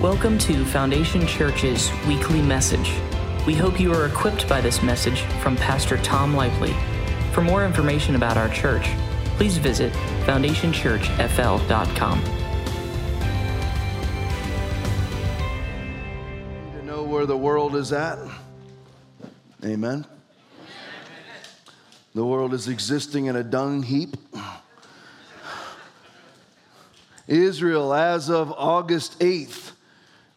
Welcome to Foundation Church's weekly message. We hope you are equipped by this message from Pastor Tom Lively. For more information about our church, please visit foundationchurchfl.com. to know where the world is at. Amen. The world is existing in a dung heap. Israel, as of August 8th,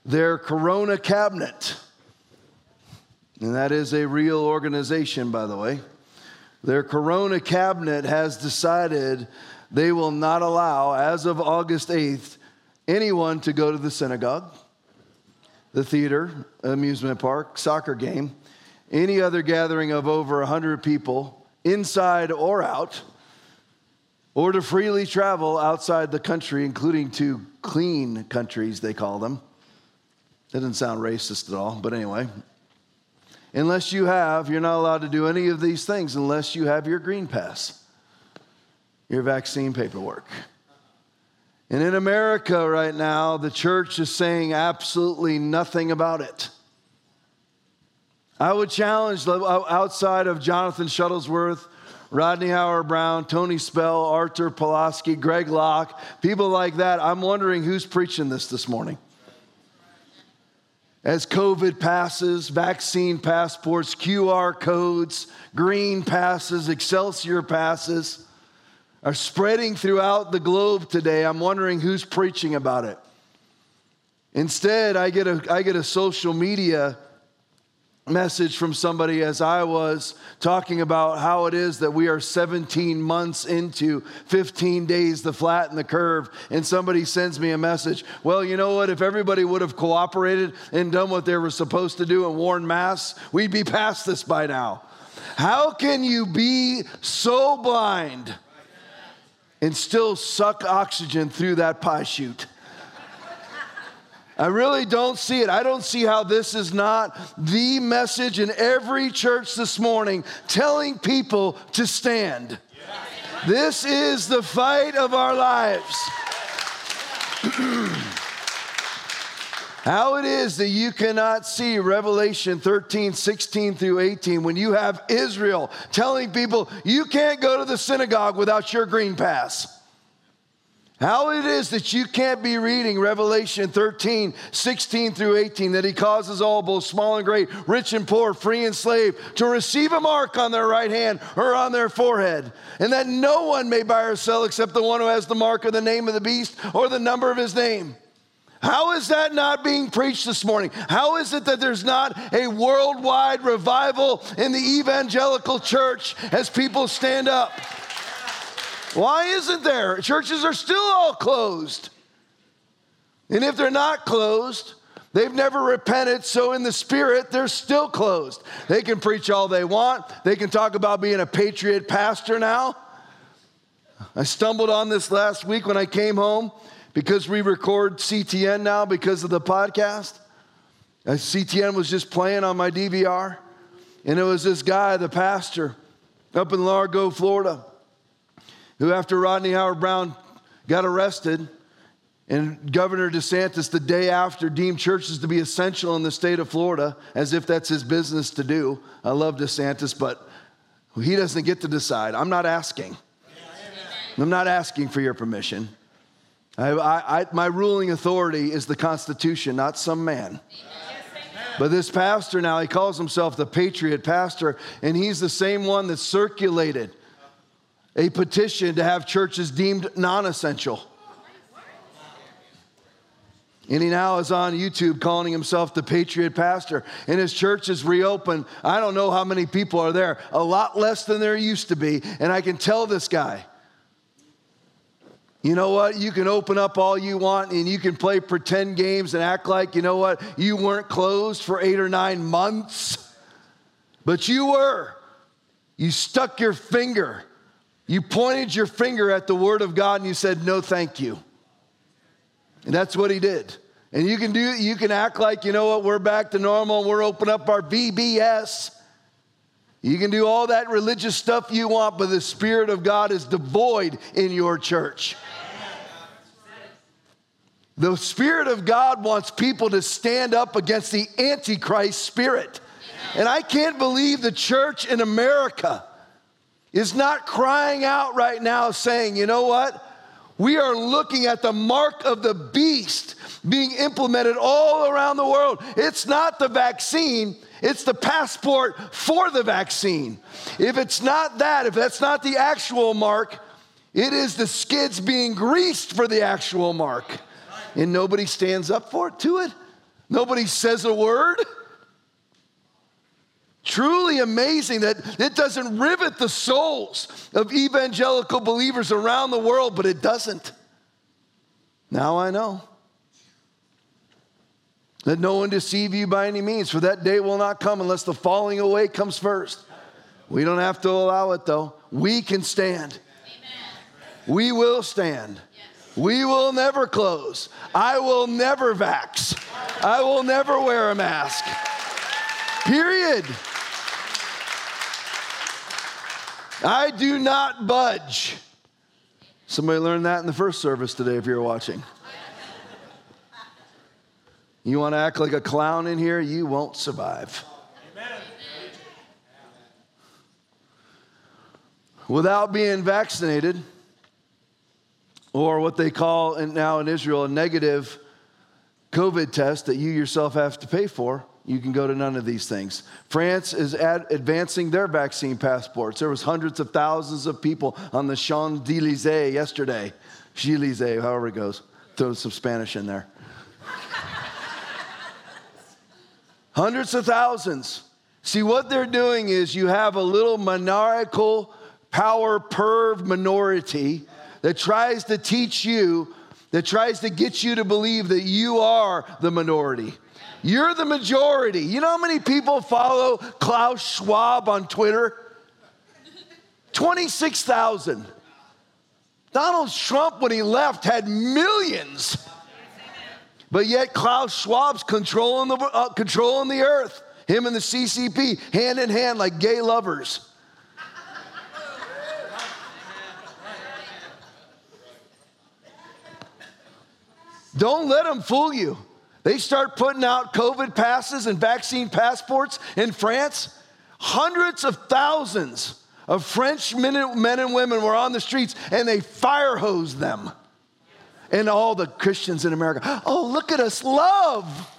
their Corona cabinet, and that is a real organization, by the way, their Corona cabinet has decided they will not allow, as of August 8th, anyone to go to the synagogue the theater, amusement park, soccer game, any other gathering of over 100 people, inside or out, or to freely travel outside the country, including to clean countries, they call them. That doesn't sound racist at all, but anyway. Unless you have, you're not allowed to do any of these things unless you have your green pass, your vaccine paperwork. And in America right now, the church is saying absolutely nothing about it. I would challenge outside of Jonathan Shuttlesworth, Rodney Howard-Browne, Tony Spell, Arthur Pawlowski, Greg Locke, people like that. I'm wondering who's preaching this this morning. As COVID passes, vaccine passports, QR codes, green passes, Excelsior passes, are spreading throughout the globe today, I'm wondering who's preaching about it. Instead, I get a, I get a social media message from somebody as I was talking about how it is that we are 17 months into 15 days to flatten the curve. And somebody sends me a message. Well, you know what? If everybody would have cooperated and done what they were supposed to do and worn masks, we'd be past this by now. How can you be so blind? and still suck oxygen through that pie chute. I really don't see it. I don't see how this is not the message in every church this morning telling people to stand. This is the fight of our lives. How it is that you cannot see Revelation 13, 16 through 18 when you have Israel telling people you can't go to the synagogue without your green pass. How it is that you can't be reading Revelation 13, 16 through 18, that he causes all, both small and great, rich and poor, free and slave, to receive a mark on their right hand or on their forehead, and that no one may buy or sell except the one who has the mark of the name of the beast or the number of his name. How is that not being preached this morning? How is it that there's not a worldwide revival in the evangelical church as people stand up? Why isn't there? Churches are still all closed. And if they're not closed, they've never repented, so in the spirit, they're still closed. They can preach all they want, they can talk about being a patriot pastor now. I stumbled on this last week when I came home because we record CTN now because of the podcast. Uh, CTN was just playing on my DVR, and it was this guy, the pastor, up in Largo, Florida, who, after Rodney Howard-Browne got arrested, and Governor DeSantis, the day after, deemed churches to be essential in the state of Florida, as if that's his business to do. I love DeSantis, but he doesn't get to decide. I'm not asking. I'm not asking for your permission. I, I, my ruling authority is the Constitution, not some man. But this pastor now, he calls himself the Patriot Pastor, and he's the same one that circulated a petition to have churches deemed non essential. And he now is on YouTube calling himself the Patriot Pastor. And his church is reopened. I don't know how many people are there, a lot less than there used to be. And I can tell this guy, you know what? You can open up all you want and you can play pretend games and act like, you know what? You weren't closed for eight or nine months, but you were. You stuck your finger, you pointed your finger at the Word of God and you said, no, thank you. And that's what he did. And you can do, you can act like, you know what, we're back to normal, we're open up our VBS. You can do all that religious stuff you want, but the Spirit of God is devoid in your church. The Spirit of God wants people to stand up against the Antichrist spirit. And I can't believe the church in America is not crying out right now saying, you know what? We are looking at the mark of the beast being implemented all around the world. It's not the vaccine, it's the passport for the vaccine. If it's not that, if that's not the actual mark, it is the skids being greased for the actual mark. And nobody stands up for it to it. Nobody says a word. Truly amazing that it doesn't rivet the souls of evangelical believers around the world, but it doesn't. Now I know. Let no one deceive you by any means, for that day will not come unless the falling away comes first. We don't have to allow it though. We can stand. Amen. We will stand. Yes. We will never close. I will never vax. I will never wear a mask. Period. I do not budge. Somebody learned that in the first service today if you're watching. You want to act like a clown in here? You won't survive. Without being vaccinated, or what they call now in Israel a negative COVID test that you yourself have to pay for, you can go to none of these things. France is ad- advancing their vaccine passports. There was hundreds of thousands of people on the Champs-Élysées yesterday. Élysées, however it goes. Throw some Spanish in there. hundreds of thousands. See, what they're doing is you have a little monarchical, power perv minority that tries to teach you, that tries to get you to believe that you are the minority. You're the majority. You know how many people follow Klaus Schwab on Twitter? 26,000. Donald Trump, when he left, had millions. But yet Klaus Schwab's controlling the, uh, controlling the earth. Him and the CCP, hand in hand like gay lovers. Don't let them fool you. They start putting out COVID passes and vaccine passports in France. Hundreds of thousands of French men and, men and women were on the streets and they fire hosed them. And all the Christians in America, oh, look at us love.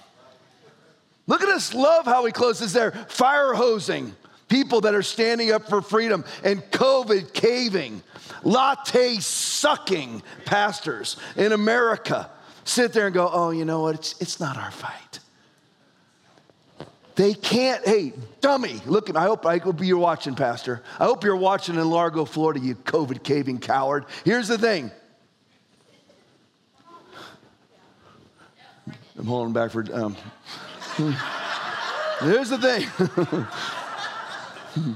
Look at us love how he closes there, fire hosing people that are standing up for freedom and COVID caving, latte sucking pastors in America sit there and go, oh, you know what? It's, it's not our fight. They can't, hey, dummy, look at I hope, I hope you're watching, Pastor. I hope you're watching in Largo, Florida, you COVID caving coward. Here's the thing. I'm holding back for, um, here's the thing.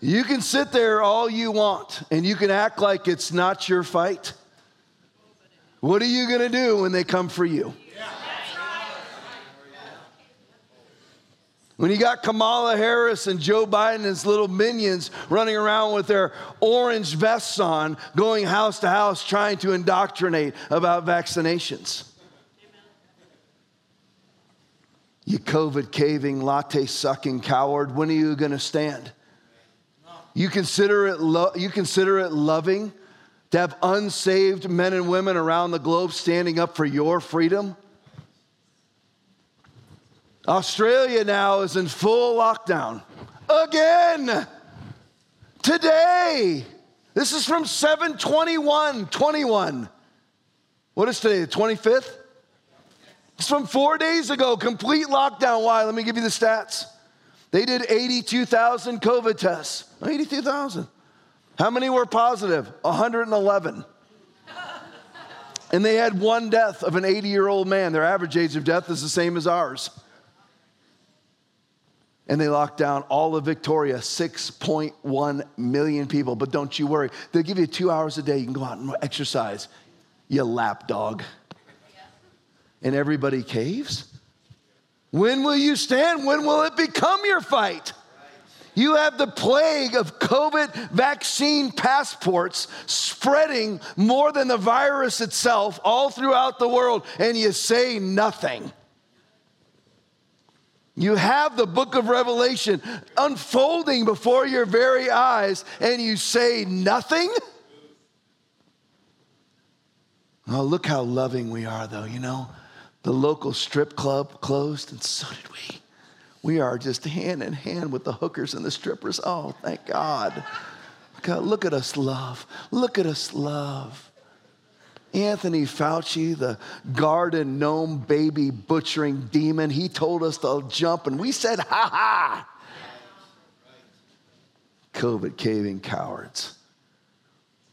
you can sit there all you want and you can act like it's not your fight. What are you going to do when they come for you? When you got Kamala Harris and Joe Biden and his little minions running around with their orange vests on, going house to house trying to indoctrinate about vaccinations. You COVID caving, latte sucking coward, when are you going to stand? You consider it, lo- you consider it loving to have unsaved men and women around the globe standing up for your freedom? Australia now is in full lockdown again today. This is from 721 21. What is today, the 25th? It's from four days ago, complete lockdown. Why? Let me give you the stats. They did 82,000 COVID tests. 82,000. How many were positive? 111. And they had one death of an 80 year old man. Their average age of death is the same as ours. And they locked down all of Victoria, 6.1 million people. But don't you worry, they'll give you two hours a day. You can go out and exercise, you lap dog. And everybody caves? When will you stand? When will it become your fight? You have the plague of COVID vaccine passports spreading more than the virus itself all throughout the world, and you say nothing. You have the book of Revelation unfolding before your very eyes, and you say nothing? Oh, look how loving we are, though. You know, the local strip club closed, and so did we. We are just hand in hand with the hookers and the strippers. Oh, thank God. God, look at us love. Look at us love. Anthony Fauci, the garden gnome baby butchering demon, he told us to jump, and we said, ha ha. COVID caving cowards.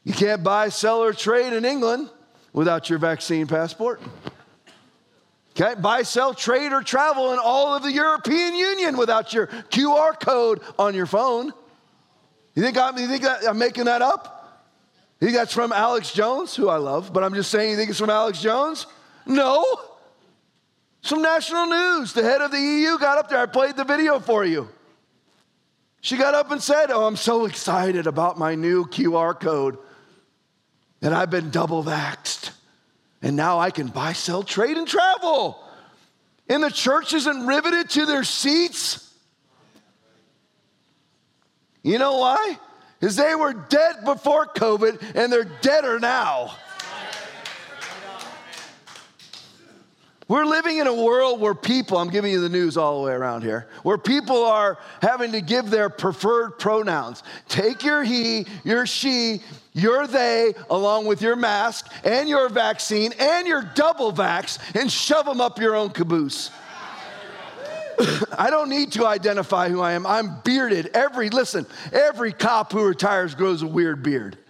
You can't buy, sell, or trade in England without your vaccine passport. Okay, buy, sell, trade, or travel in all of the European Union without your QR code on your phone. You think I'm, you think I'm making that up? You think that's from Alex Jones, who I love, but I'm just saying you think it's from Alex Jones? No. Some national news. The head of the EU got up there. I played the video for you. She got up and said, Oh, I'm so excited about my new QR code. And I've been double vaxxed. And now I can buy, sell, trade, and travel. And the church isn't riveted to their seats. You know why? Because they were dead before COVID and they're deader now. We're living in a world where people, I'm giving you the news all the way around here, where people are having to give their preferred pronouns. Take your he, your she, your they, along with your mask and your vaccine and your double vax, and shove them up your own caboose. I don't need to identify who I am. I'm bearded. Every, listen, every cop who retires grows a weird beard.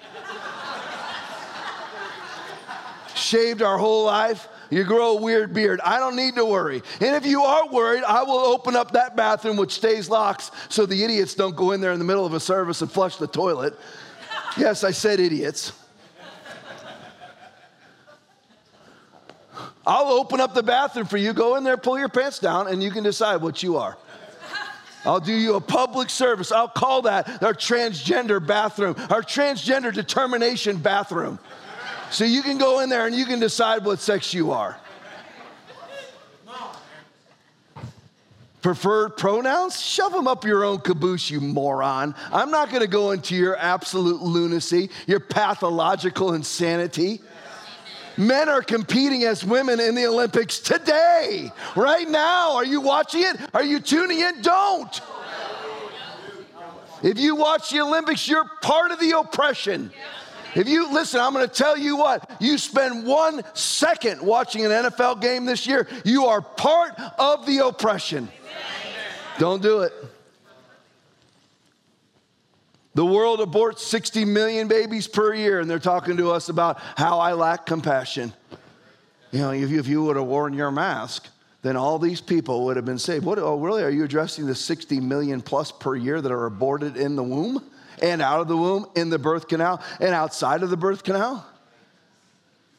Shaved our whole life you grow a weird beard. I don't need to worry. And if you are worried, I will open up that bathroom which stays locked so the idiots don't go in there in the middle of a service and flush the toilet. yes, I said idiots. I'll open up the bathroom for you. Go in there, pull your pants down, and you can decide what you are. I'll do you a public service. I'll call that our transgender bathroom, our transgender determination bathroom. So you can go in there and you can decide what sex you are. Preferred pronouns? Shove them up your own caboose, you moron. I'm not gonna go into your absolute lunacy, your pathological insanity. Men are competing as women in the Olympics today, right now. Are you watching it? Are you tuning in? Don't. If you watch the Olympics, you're part of the oppression. If you listen, I'm going to tell you what, you spend one second watching an NFL game this year, you are part of the oppression. Don't do it. The world aborts 60 million babies per year, and they're talking to us about how I lack compassion. You know, if you, if you would have worn your mask, then all these people would have been saved. What, oh, really? Are you addressing the 60 million plus per year that are aborted in the womb? And out of the womb, in the birth canal, and outside of the birth canal.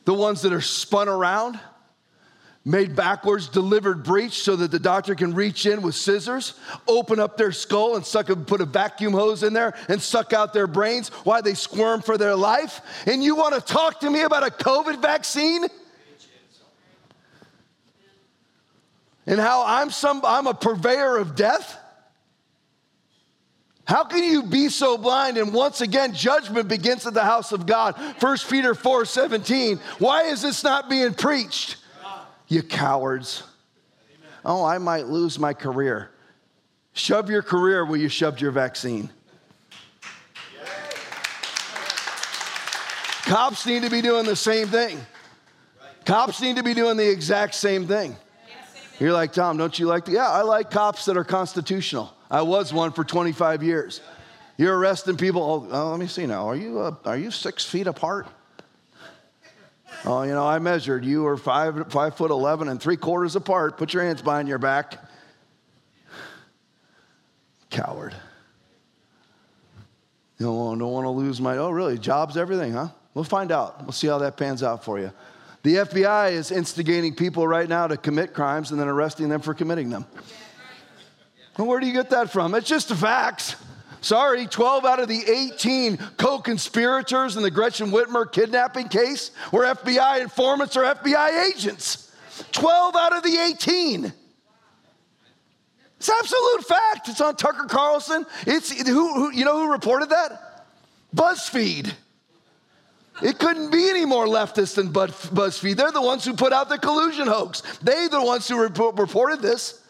The ones that are spun around, made backwards, delivered breech so that the doctor can reach in with scissors, open up their skull and suck a, put a vacuum hose in there and suck out their brains while they squirm for their life. And you want to talk to me about a COVID vaccine? And how I'm some I'm a purveyor of death? How can you be so blind? And once again, judgment begins at the house of God. 1 Peter 4 17. Why is this not being preached? You cowards. Oh, I might lose my career. Shove your career where you shoved your vaccine. Cops need to be doing the same thing. Cops need to be doing the exact same thing. You're like, Tom, don't you like the? Yeah, I like cops that are constitutional. I was one for 25 years. You're arresting people. Oh, oh let me see now. Are you, uh, are you six feet apart? Oh, you know, I measured. You were five, five foot 11 and three quarters apart. Put your hands behind your back. Coward. You don't, don't want to lose my, oh, really? Job's everything, huh? We'll find out. We'll see how that pans out for you. The FBI is instigating people right now to commit crimes and then arresting them for committing them. Where do you get that from? It's just the facts. Sorry, 12 out of the 18 co conspirators in the Gretchen Whitmer kidnapping case were FBI informants or FBI agents. 12 out of the 18. It's absolute fact. It's on Tucker Carlson. It's who, who you know who reported that? BuzzFeed. It couldn't be any more leftist than BuzzFeed. They're the ones who put out the collusion hoax. They're the ones who report, reported this.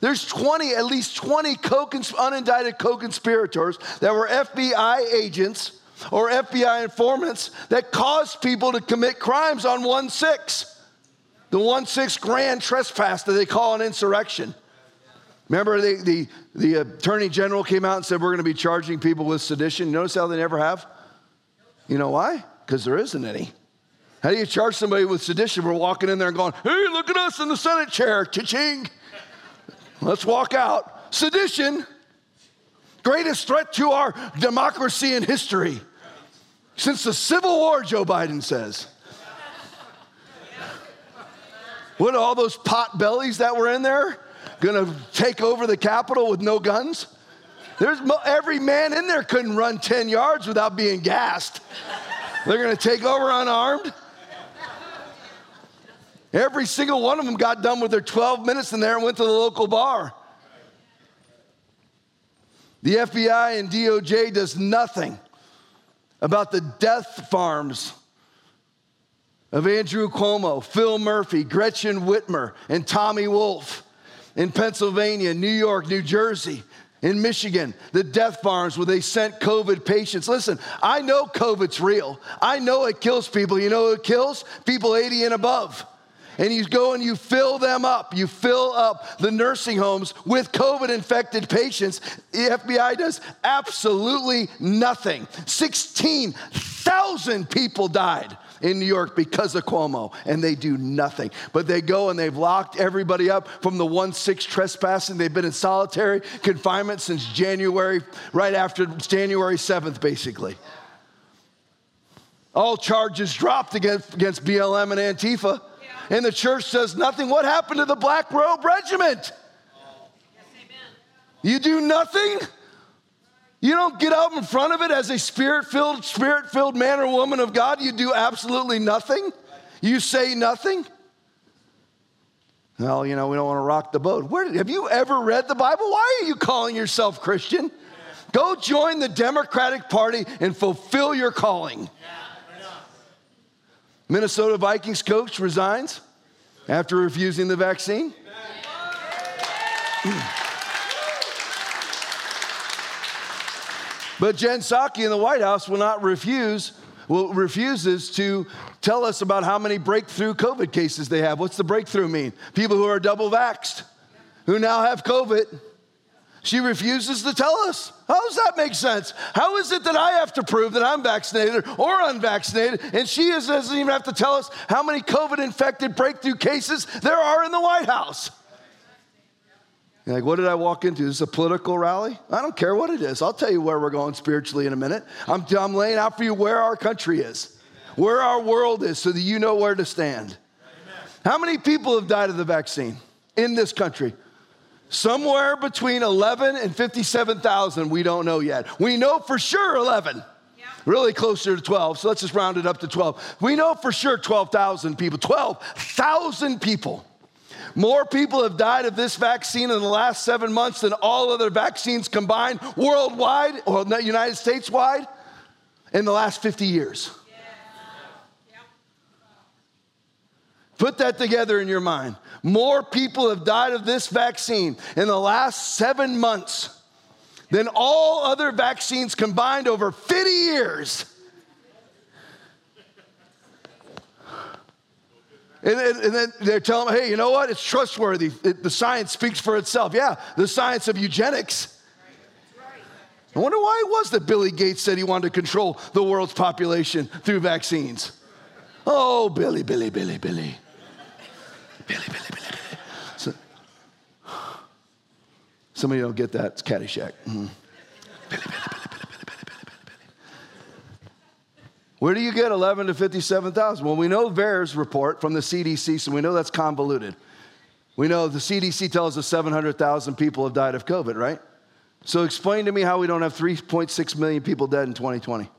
There's 20, at least 20 unindicted co-conspirators that were FBI agents or FBI informants that caused people to commit crimes on 1-6. The 1-6 grand trespass that they call an insurrection. Remember, the, the, the attorney general came out and said, We're going to be charging people with sedition. Notice how they never have? You know why? Because there isn't any. How do you charge somebody with sedition? We're walking in there and going, Hey, look at us in the Senate chair. Cha-ching. Let's walk out. Sedition, greatest threat to our democracy in history since the Civil War, Joe Biden says. What, all those pot bellies that were in there gonna take over the Capitol with no guns? There's every man in there couldn't run 10 yards without being gassed. They're gonna take over unarmed. Every single one of them got done with their 12 minutes in there and went to the local bar. The FBI and DOJ does nothing about the death farms of Andrew Cuomo, Phil Murphy, Gretchen Whitmer, and Tommy Wolf in Pennsylvania, New York, New Jersey, in Michigan, the death farms where they sent COVID patients. Listen, I know COVID's real. I know it kills people. You know it kills? People 80 and above and you go and you fill them up. You fill up the nursing homes with COVID infected patients. The FBI does absolutely nothing. 16,000 people died in New York because of Cuomo, and they do nothing. But they go and they've locked everybody up from the 1 6 trespassing. They've been in solitary confinement since January, right after January 7th, basically. All charges dropped against, against BLM and Antifa and the church does nothing. What happened to the Black Robe Regiment? You do nothing? You don't get out in front of it as a spirit filled, spirit filled man or woman of God. You do absolutely nothing. You say nothing. Well, you know, we don't want to rock the boat. Where, have you ever read the Bible? Why are you calling yourself Christian? Go join the Democratic Party and fulfill your calling. Minnesota Vikings coach resigns after refusing the vaccine. But Jen Psaki in the White House will not refuse, will refuses to tell us about how many breakthrough COVID cases they have. What's the breakthrough mean? People who are double vaxxed, who now have COVID. She refuses to tell us. How does that make sense? How is it that I have to prove that I'm vaccinated or unvaccinated, and she doesn't even have to tell us how many COVID infected breakthrough cases there are in the White House? You're like, what did I walk into? Is a political rally? I don't care what it is. I'll tell you where we're going spiritually in a minute. I'm, I'm laying out for you where our country is, where our world is, so that you know where to stand. How many people have died of the vaccine in this country? Somewhere between 11 and 57,000, we don't know yet. We know for sure 11. Really closer to 12, so let's just round it up to 12. We know for sure 12,000 people. 12,000 people. More people have died of this vaccine in the last seven months than all other vaccines combined worldwide or United States wide in the last 50 years. Put that together in your mind. More people have died of this vaccine in the last seven months than all other vaccines combined over 50 years. And, and, then they're telling me, hey, you know what? It's trustworthy. It, the science speaks for itself. Yeah, the science of eugenics. I wonder why it was that Billy Gates said he wanted to control the world's population through vaccines. Oh, Billy, Billy, Billy, Billy. Billy, Billy, Billy, Billy. So, some of you don't get that. It's Caddyshack. Mm-hmm. Billy, Billy, Billy, Billy, Billy, Billy, Billy, Billy. Where do you get 11 to 57,000? Well, we know VAERS report from the CDC, so we know that's convoluted. We know the CDC tells us 700,000 people have died of COVID, right? So explain to me how we don't have 3.6 million people dead in 2020.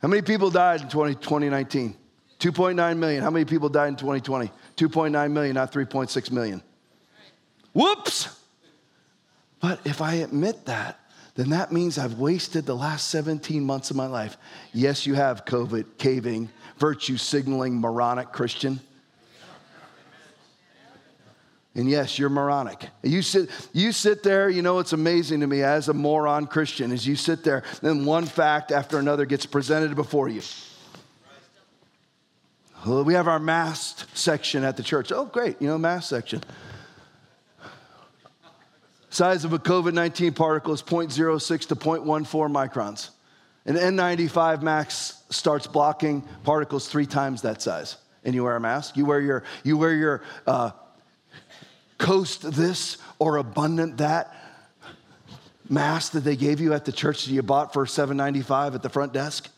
How many people died in 20, 2019? 2.9 million. How many people died in 2020? 2.9 million, not 3.6 million. Whoops! But if I admit that, then that means I've wasted the last 17 months of my life. Yes, you have COVID, caving, virtue signaling, moronic Christian. And yes, you're moronic. You sit, you sit there, you know, it's amazing to me as a moron Christian, as you sit there, then one fact after another gets presented before you. Well, we have our mask section at the church. Oh, great, you know, mask section. Size of a COVID 19 particle is 0.06 to 0.14 microns. An N95 max starts blocking particles three times that size. And you wear a mask. You wear your, you wear your uh, coast this or abundant that mask that they gave you at the church that you bought for 7.95 at the front desk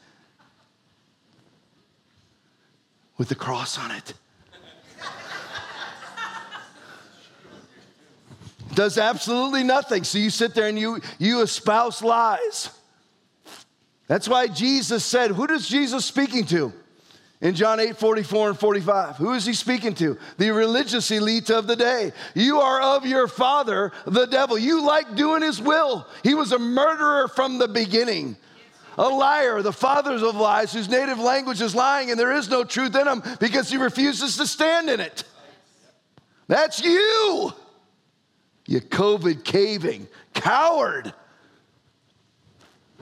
with the cross on it does absolutely nothing so you sit there and you you espouse lies that's why jesus said who does jesus speaking to in John 8, 44 and 45. Who is he speaking to? The religious elite of the day. You are of your father, the devil. You like doing his will. He was a murderer from the beginning, a liar, the father of lies, whose native language is lying, and there is no truth in him because he refuses to stand in it. That's you, you COVID caving coward.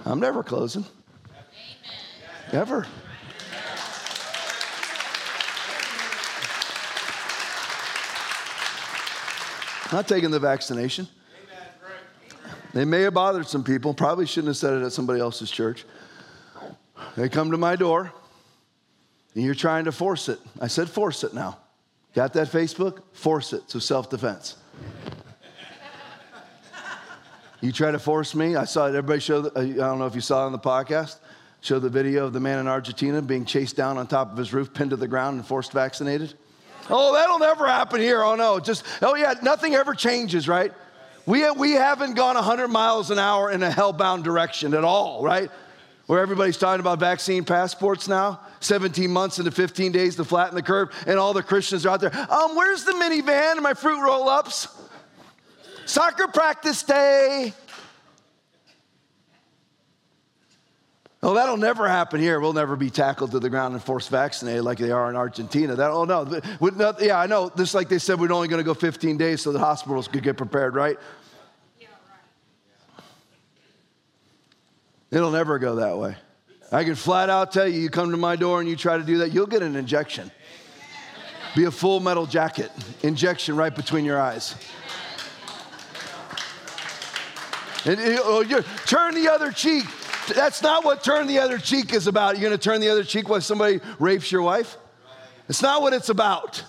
I'm never closing. Amen. Ever. Not taking the vaccination. They may have bothered some people. Probably shouldn't have said it at somebody else's church. They come to my door, and you're trying to force it. I said, force it now. Got that Facebook? Force it. So self defense. you try to force me. I saw it. Everybody show. The, uh, I don't know if you saw it on the podcast. Show the video of the man in Argentina being chased down on top of his roof, pinned to the ground, and forced vaccinated. Oh, that'll never happen here. Oh, no. Just, oh, yeah, nothing ever changes, right? We, we haven't gone 100 miles an hour in a hellbound direction at all, right? Where everybody's talking about vaccine passports now, 17 months into 15 days to flatten the curve, and all the Christians are out there. Um, where's the minivan and my fruit roll ups? Soccer practice day. Oh, that'll never happen here. We'll never be tackled to the ground and forced vaccinated like they are in Argentina. That, oh, no. Yeah, I know. Just like they said, we're only going to go 15 days so the hospitals could get prepared, right? Yeah, right. It'll never go that way. I can flat out tell you, you come to my door and you try to do that, you'll get an injection. Be a full metal jacket, injection right between your eyes. And, oh, turn the other cheek. That's not what turn the other cheek is about. You're going to turn the other cheek while somebody rapes your wife? It's not what it's about.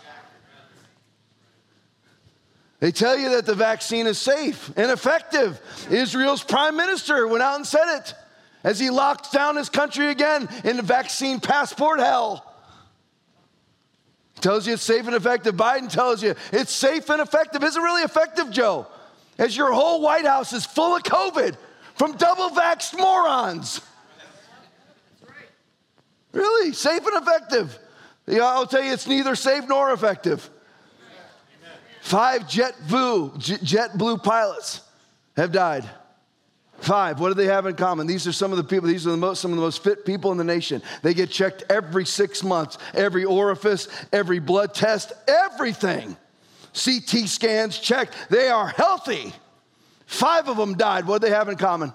They tell you that the vaccine is safe and effective. Israel's prime minister went out and said it as he locked down his country again in the vaccine passport hell. Tells you it's safe and effective. Biden tells you it's safe and effective. Is it really effective, Joe? As your whole White House is full of COVID from double vaxxed morons. Really, safe and effective. Yeah, I'll tell you, it's neither safe nor effective. Five JetBlue, Blue pilots have died. Five. What do they have in common? These are some of the people, these are the most, some of the most fit people in the nation. They get checked every six months, every orifice, every blood test, everything. CT scans checked. They are healthy. Five of them died. What do they have in common?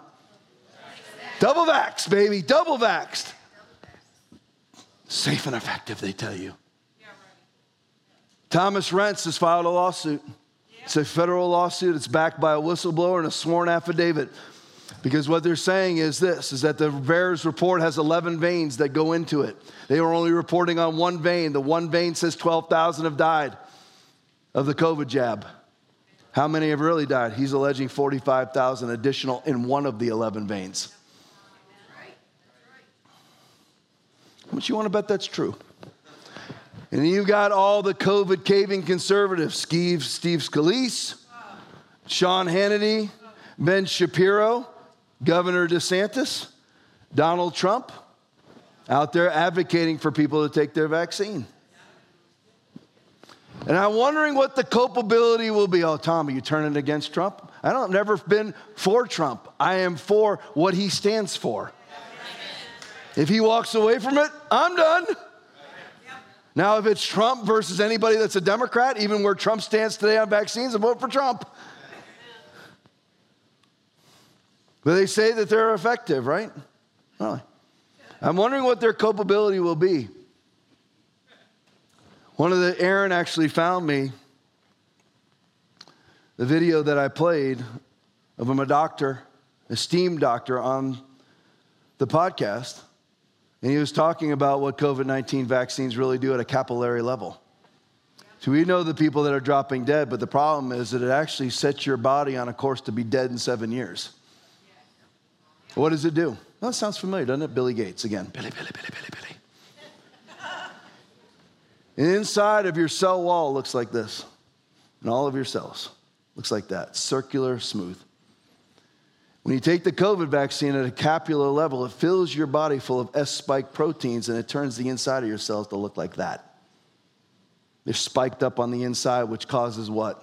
Double vaxxed, baby, double vaxxed. Safe and effective, they tell you. Thomas Renz has filed a lawsuit. It's a federal lawsuit. It's backed by a whistleblower and a sworn affidavit. Because what they're saying is this is that the VAERS report has 11 veins that go into it. They were only reporting on one vein. The one vein says 12,000 have died of the COVID jab. How many have really died? He's alleging 45,000 additional in one of the 11 veins. Much you want to bet that's true? And you've got all the COVID caving conservatives Steve, Steve Scalise, Sean Hannity, Ben Shapiro, Governor DeSantis, Donald Trump out there advocating for people to take their vaccine. And I'm wondering what the culpability will be. Oh, Tom, are you turning against Trump? I don't, never been for Trump. I am for what he stands for. If he walks away from it, I'm done. Now, if it's Trump versus anybody that's a Democrat, even where Trump stands today on vaccines, I vote for Trump. But they say that they're effective, right? Really? I'm wondering what their culpability will be. One of the, Aaron actually found me the video that I played of him, a doctor, esteemed doctor, on the podcast. And he was talking about what COVID 19 vaccines really do at a capillary level. So we know the people that are dropping dead, but the problem is that it actually sets your body on a course to be dead in seven years. What does it do? Well, that sounds familiar, doesn't it? Billy Gates again. Billy, Billy, Billy, Billy, Billy. And inside of your cell wall looks like this, and all of your cells looks like that, circular, smooth. When you take the COVID vaccine at a capillary level, it fills your body full of S spike proteins and it turns the inside of your cells to look like that. They're spiked up on the inside, which causes what?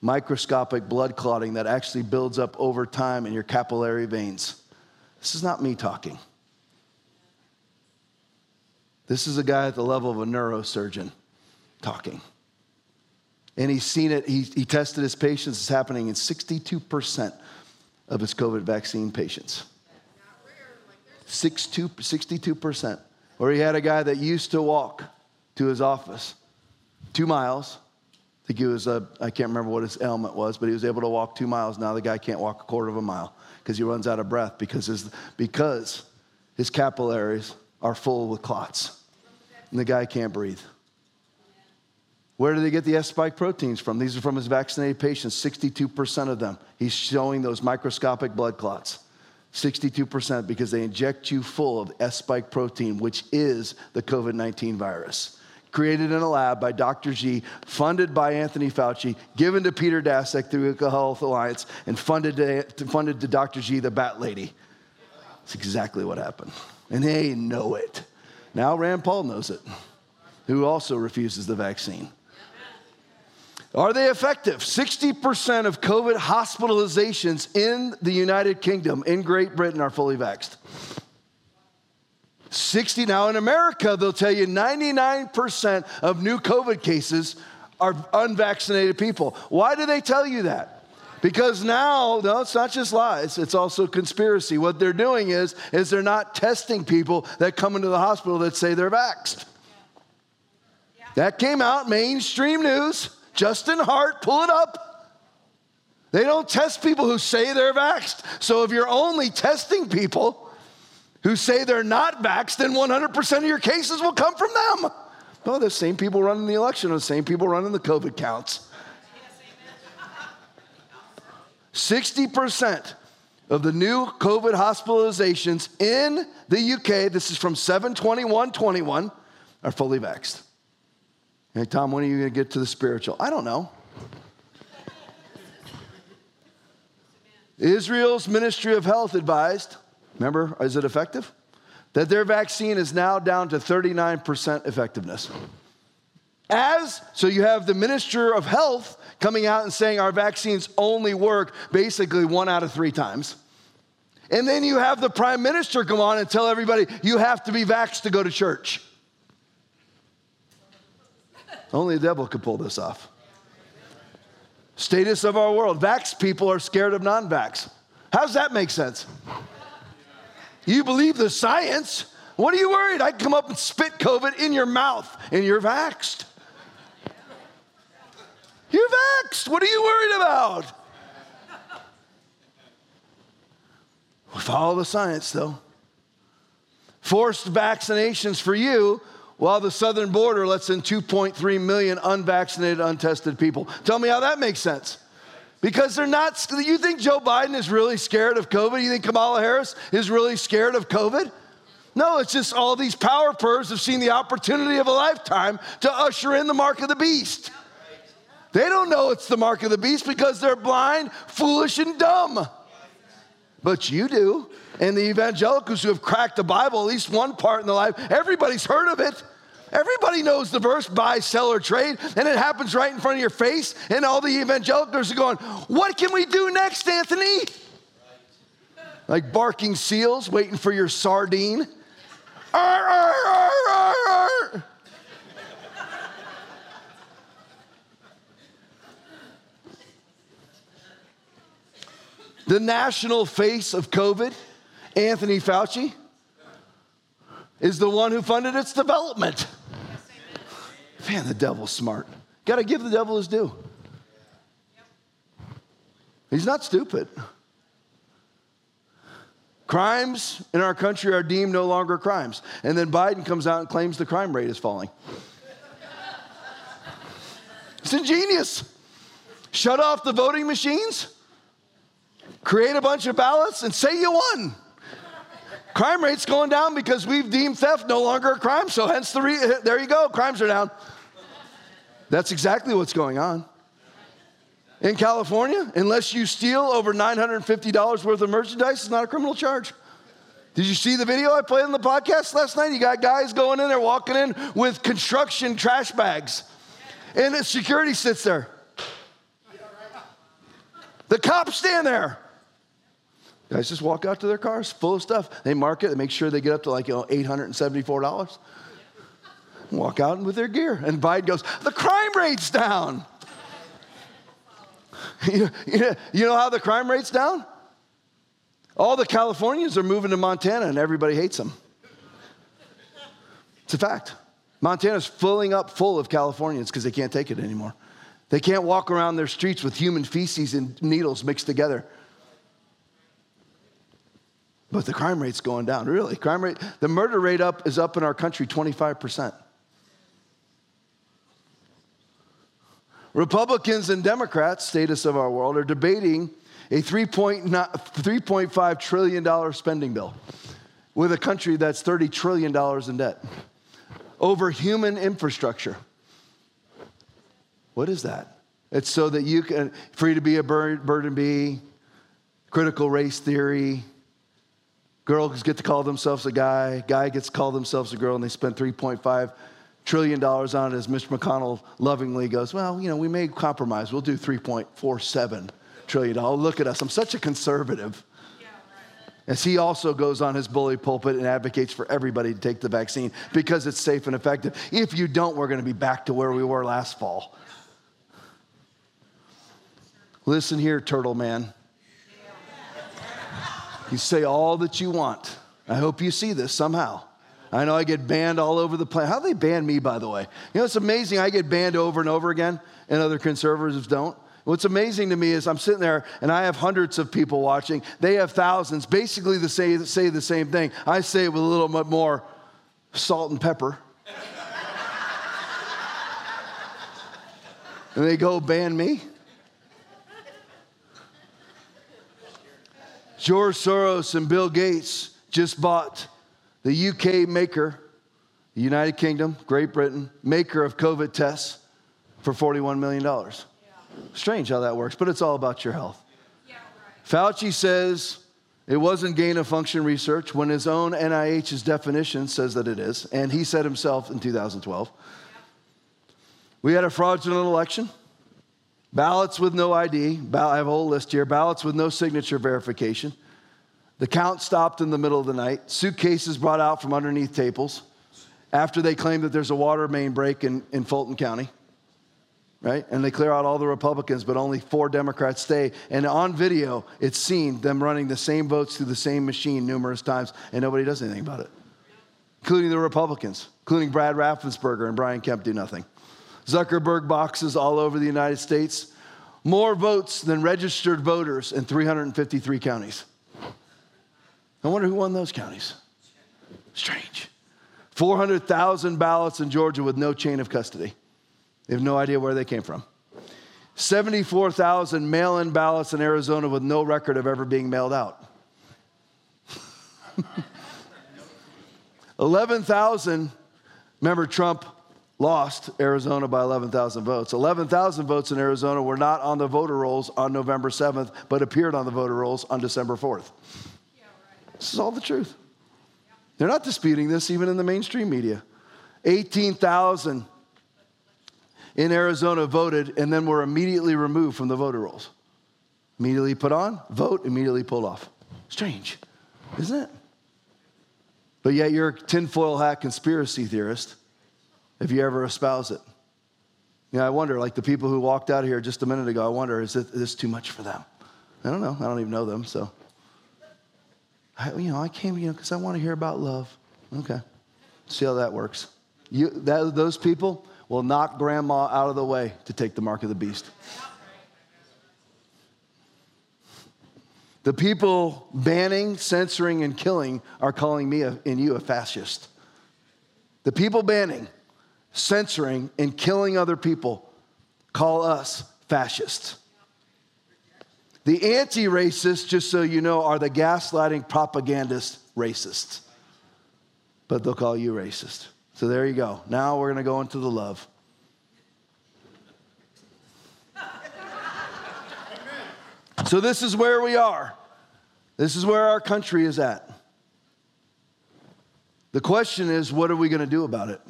Microscopic blood clotting that actually builds up over time in your capillary veins. This is not me talking. This is a guy at the level of a neurosurgeon talking. And he's seen it, he, he tested his patients, it's happening in 62% of his COVID vaccine patients. 62%. Or he had a guy that used to walk to his office two miles. I think he was, a, I can't remember what his ailment was, but he was able to walk two miles. Now the guy can't walk a quarter of a mile because he runs out of breath because his, because his capillaries are full with clots. And the guy can't breathe. Where do they get the S spike proteins from? These are from his vaccinated patients, 62% of them. He's showing those microscopic blood clots. 62% because they inject you full of S spike protein, which is the COVID 19 virus. Created in a lab by Dr. G, funded by Anthony Fauci, given to Peter Daszak through the Health Alliance, and funded to, funded to Dr. G, the bat lady. That's exactly what happened. And they know it. Now Rand Paul knows it, who also refuses the vaccine. Are they effective? 60% of COVID hospitalizations in the United Kingdom, in Great Britain, are fully vaxxed. 60 now in America, they'll tell you 99% of new COVID cases are unvaccinated people. Why do they tell you that? Because now, no, it's not just lies, it's also conspiracy. What they're doing is, is they're not testing people that come into the hospital that say they're vaxxed. That came out, mainstream news. Justin Hart, pull it up. They don't test people who say they're vaxxed. So if you're only testing people who say they're not vaxxed, then 100% of your cases will come from them. Oh, the same people running the election are the same people running the COVID counts. 60% of the new COVID hospitalizations in the UK, this is from 721 21, are fully vaxxed. Hey, Tom, when are you going to get to the spiritual? I don't know. Israel's Ministry of Health advised, remember, is it effective? That their vaccine is now down to 39% effectiveness. As, so you have the Minister of Health coming out and saying our vaccines only work basically one out of three times. And then you have the Prime Minister come on and tell everybody you have to be vaxxed to go to church. Only the devil could pull this off. Status of our world. Vax people are scared of non vax. How does that make sense? You believe the science. What are you worried? I come up and spit COVID in your mouth and you're vaxxed. You're vexed. What are you worried about? We follow the science though. Forced vaccinations for you while the southern border lets in 2.3 million unvaccinated, untested people. Tell me how that makes sense. Because they're not, you think Joe Biden is really scared of COVID? You think Kamala Harris is really scared of COVID? No, it's just all these power purrs have seen the opportunity of a lifetime to usher in the mark of the beast. They don't know it's the mark of the beast because they're blind, foolish, and dumb. But you do. And the evangelicals who have cracked the Bible, at least one part in their life, everybody's heard of it. Everybody knows the verse buy, sell, or trade, and it happens right in front of your face. And all the evangelicals are going, What can we do next, Anthony? Like barking seals waiting for your sardine. Arr, arr, arr, the national face of COVID, Anthony Fauci, is the one who funded its development. Man, the devil's smart. Got to give the devil his due. He's not stupid. Crimes in our country are deemed no longer crimes. And then Biden comes out and claims the crime rate is falling. It's ingenious. Shut off the voting machines, create a bunch of ballots, and say you won. Crime rate's going down because we've deemed theft no longer a crime, so hence the re- there you go, crimes are down. That's exactly what's going on. In California, unless you steal over $950 worth of merchandise, it's not a criminal charge. Did you see the video I played on the podcast last night? You got guys going in there, walking in with construction trash bags, and the security sits there. The cops stand there. Guys just walk out to their cars full of stuff. They mark it, they make sure they get up to like you know, $874. Walk out with their gear. And Biden goes, The crime rate's down. You, you, you know how the crime rate's down? All the Californians are moving to Montana and everybody hates them. It's a fact. Montana's filling up full of Californians because they can't take it anymore. They can't walk around their streets with human feces and needles mixed together. But the crime rate's going down, really. Crime rate, the murder rate up is up in our country 25%. Republicans and Democrats, status of our world, are debating a $3.5 trillion spending bill with a country that's $30 trillion in debt over human infrastructure. What is that? It's so that you can, free to be a bird, bird and bee, critical race theory, girls get to call themselves a guy, guy gets to call themselves a girl, and they spend 3.5 trillion dollars on it as Mitch McConnell lovingly goes, well, you know, we may compromise. We'll do 3.47 trillion dollars. Look at us. I'm such a conservative. As he also goes on his bully pulpit and advocates for everybody to take the vaccine because it's safe and effective. If you don't, we're going to be back to where we were last fall. Listen here, turtle man. You say all that you want. I hope you see this somehow. I know I get banned all over the place. How do they ban me, by the way? You know, it's amazing. I get banned over and over again, and other conservatives don't. What's amazing to me is I'm sitting there and I have hundreds of people watching. They have thousands, basically the say, say the same thing. I say it with a little bit more salt and pepper. and they go ban me. George Soros and Bill Gates just bought the UK maker, the United Kingdom, Great Britain, maker of COVID tests for $41 million. Yeah. Strange how that works, but it's all about your health. Yeah, right. Fauci says it wasn't gain of function research when his own NIH's definition says that it is, and he said himself in 2012. Yeah. We had a fraudulent election. Ballots with no ID. I have a whole list here. Ballots with no signature verification. The count stopped in the middle of the night. Suitcases brought out from underneath tables after they claim that there's a water main break in, in Fulton County, right? And they clear out all the Republicans, but only four Democrats stay. And on video, it's seen them running the same votes through the same machine numerous times, and nobody does anything about it, including the Republicans, including Brad Raffensperger and Brian Kemp do nothing. Zuckerberg boxes all over the United States, more votes than registered voters in 353 counties. I wonder who won those counties. Strange. 400,000 ballots in Georgia with no chain of custody. They have no idea where they came from. 74,000 mail in ballots in Arizona with no record of ever being mailed out. 11,000, remember, Trump lost Arizona by 11,000 votes. 11,000 votes in Arizona were not on the voter rolls on November 7th, but appeared on the voter rolls on December 4th. Yeah, right. This is all the truth. Yeah. They're not disputing this even in the mainstream media. 18,000 in Arizona voted and then were immediately removed from the voter rolls. Immediately put on, vote, immediately pulled off. Strange, isn't it? But yet you're a tinfoil hat conspiracy theorist if you ever espouse it. You know, I wonder, like the people who walked out here just a minute ago, I wonder, is, this too much for them? I don't know. I don't even know them, so. I, you know, I came, you know, because I want to hear about love. Okay. See how that works. You, that, those people will knock grandma out of the way to take the mark of the beast. The people banning, censoring, and killing are calling me a, and you a fascist. The people banning, censoring, and killing other people call us fascists. The anti racists, just so you know, are the gaslighting propagandist racists. But they'll call you racist. So there you go. Now we're going to go into the love. So this is where we are. This is where our country is at. The question is, what are we going to do about it?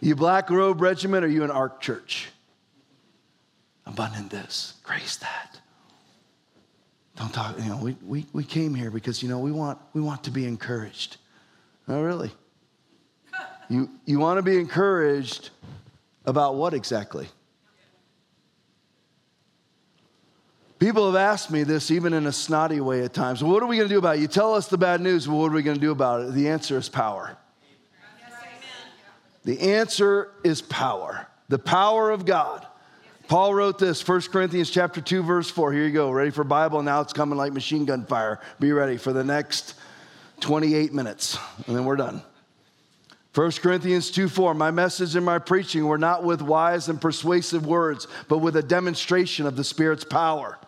You Black Robe Regiment, or you an Ark Church? Abundant this, grace that. Don't talk, you know, we, we, we came here because, you know, we want, we want to be encouraged. Oh, really? You, you want to be encouraged about what exactly? People have asked me this even in a snotty way at times. What are we going to do about it? You tell us the bad news, well, what are we going to do about it? The answer is power. The answer is power. The power of God. Paul wrote this, 1 Corinthians chapter 2, verse 4. Here you go. Ready for Bible? Now it's coming like machine gun fire. Be ready for the next 28 minutes, and then we're done. 1 Corinthians 2 4, my message and my preaching were not with wise and persuasive words, but with a demonstration of the Spirit's power.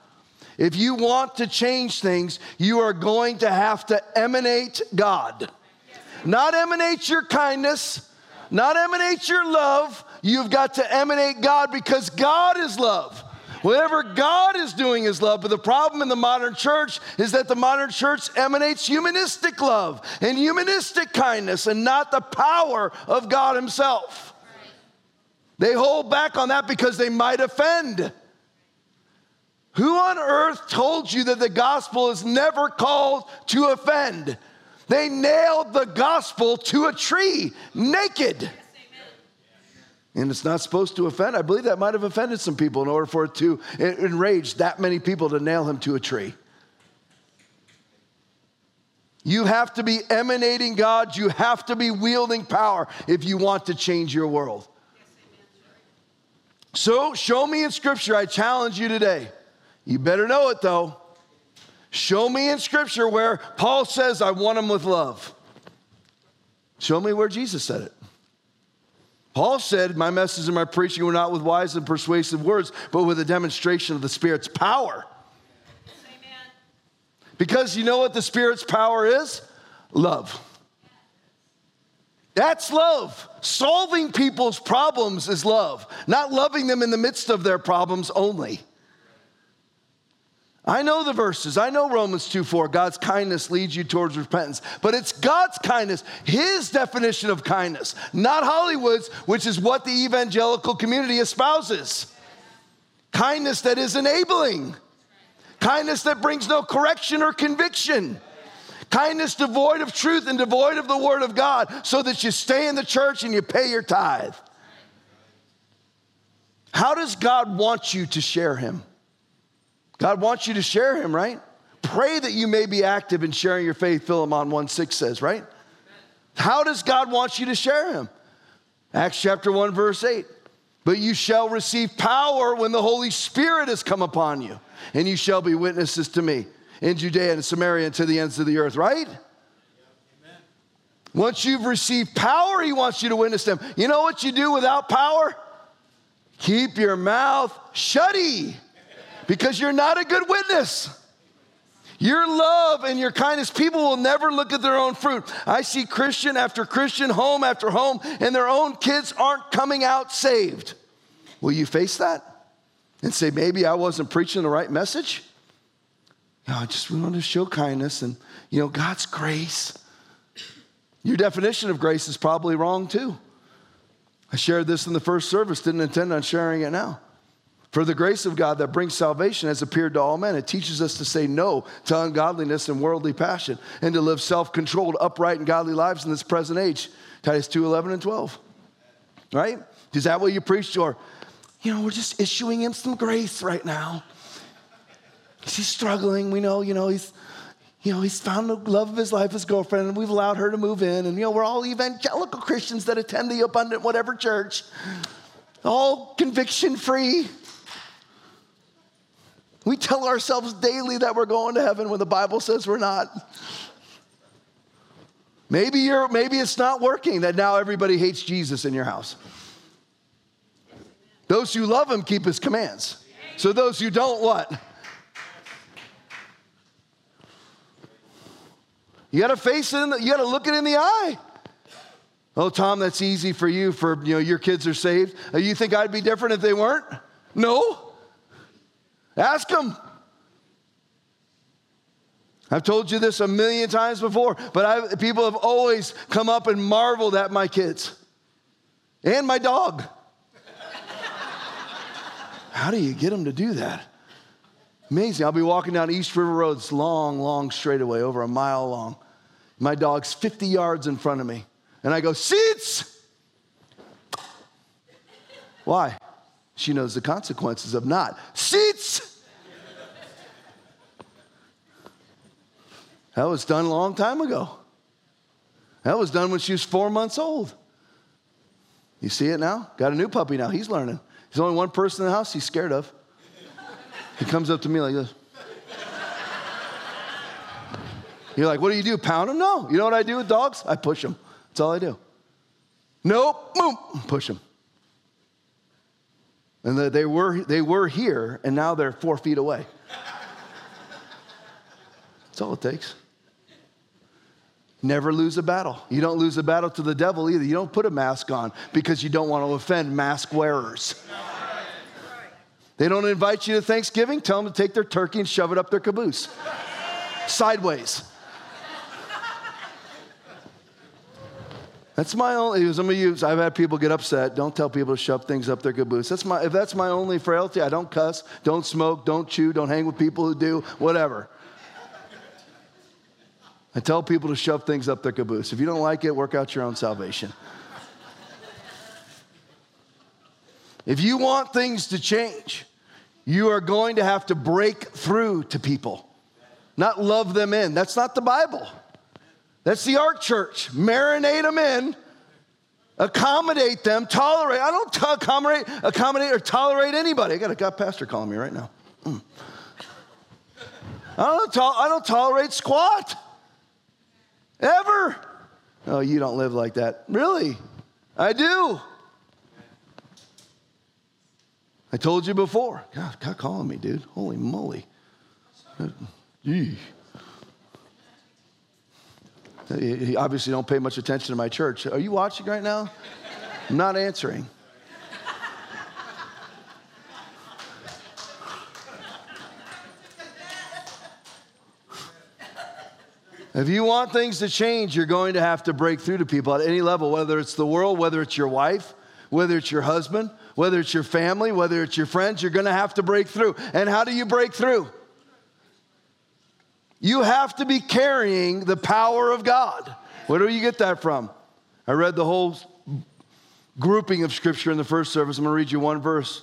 If you want to change things, you are going to have to emanate God. Not emanate your kindness, not emanate your love. You've got to emanate God because God is love. Whatever God is doing is love, but the problem in the modern church is that the modern church emanates humanistic love and humanistic kindness and not the power of God Himself. They hold back on that because they might offend. Who on earth told you that the gospel is never called to offend? They nailed the gospel to a tree naked and it's not supposed to offend. I believe that might have offended some people in order for it to enrage that many people to nail him to a tree. You have to be emanating God, you have to be wielding power if you want to change your world. So, show me in Scripture, I challenge you today. You better know it though. Show me in Scripture where Paul says, I want them with love. Show me where Jesus said it. Paul said, My message and my preaching were not with wise and persuasive words, but with a demonstration of the Spirit's power. Amen. Because you know what the Spirit's power is? Love. That's love. Solving people's problems is love, not loving them in the midst of their problems only. I know the verses. I know Romans 2 4. God's kindness leads you towards repentance. But it's God's kindness, His definition of kindness, not Hollywood's, which is what the evangelical community espouses. Kindness that is enabling, kindness that brings no correction or conviction. Kindness devoid of truth and devoid of the word of God, so that you stay in the church and you pay your tithe. How does God want you to share Him? God wants you to share him, right? Pray that you may be active in sharing your faith, Philemon 1 6 says, right? How does God want you to share him? Acts chapter 1, verse 8. But you shall receive power when the Holy Spirit has come upon you, and you shall be witnesses to me in Judea and Samaria and to the ends of the earth, right? Once you've received power, he wants you to witness them. You know what you do without power? Keep your mouth shutty because you're not a good witness. Your love and your kindness, people will never look at their own fruit. I see Christian after Christian, home after home, and their own kids aren't coming out saved. Will you face that and say, maybe I wasn't preaching the right message? No, I just wanted to show kindness and, you know, God's grace. Your definition of grace is probably wrong too. I shared this in the first service, didn't intend on sharing it now. For the grace of God that brings salvation has appeared to all men. It teaches us to say no to ungodliness and worldly passion and to live self controlled, upright, and godly lives in this present age. Titus 2 11 and 12. Right? Is that what you preach? Or, you know, we're just issuing him some grace right now. He's struggling. We know, you know, he's. You know, he's found the love of his life, his girlfriend, and we've allowed her to move in. And, you know, we're all evangelical Christians that attend the abundant whatever church, all conviction free. We tell ourselves daily that we're going to heaven when the Bible says we're not. Maybe you're maybe it's not working that now everybody hates Jesus in your house. Those who love him keep his commands. So those who don't what? You got to face it. The, you got to look it in the eye. Oh, Tom, that's easy for you. For you know, your kids are saved. You think I'd be different if they weren't? No. Ask them. I've told you this a million times before, but I, people have always come up and marveled at my kids and my dog. How do you get them to do that? Amazing. I'll be walking down East River Road, it's long, long straightaway, over a mile long. My dog's 50 yards in front of me. And I go, Seats! Why? She knows the consequences of not. Seats! That was done a long time ago. That was done when she was four months old. You see it now? Got a new puppy now. He's learning. There's only one person in the house he's scared of. He comes up to me like this. You're like, what do you do? Pound him? No. You know what I do with dogs? I push them. That's all I do. Nope, boom, push them. And they were, they were here, and now they're four feet away. That's all it takes. Never lose a battle. You don't lose a battle to the devil either. You don't put a mask on because you don't want to offend mask wearers. They don't invite you to Thanksgiving, tell them to take their turkey and shove it up their caboose. Sideways. That's my only, some of you, I've had people get upset. Don't tell people to shove things up their caboose. That's my, if that's my only frailty, I don't cuss, don't smoke, don't chew, don't hang with people who do, whatever. I tell people to shove things up their caboose. If you don't like it, work out your own salvation. if you want things to change, you are going to have to break through to people, not love them in. That's not the Bible. That's the Ark Church. Marinate them in, accommodate them, tolerate. I don't t- accommodate, accommodate or tolerate anybody. I got a got pastor calling me right now. Mm. I, don't to- I don't tolerate squat. Ever. Oh, you don't live like that. Really? I do. I told you before. God, God calling me, dude. Holy moly. You obviously don't pay much attention to my church. Are you watching right now? I'm not answering. If you want things to change, you're going to have to break through to people at any level, whether it's the world, whether it's your wife, whether it's your husband, whether it's your family, whether it's your friends, you're going to have to break through. And how do you break through? You have to be carrying the power of God. Where do you get that from? I read the whole grouping of scripture in the first service. I'm going to read you one verse.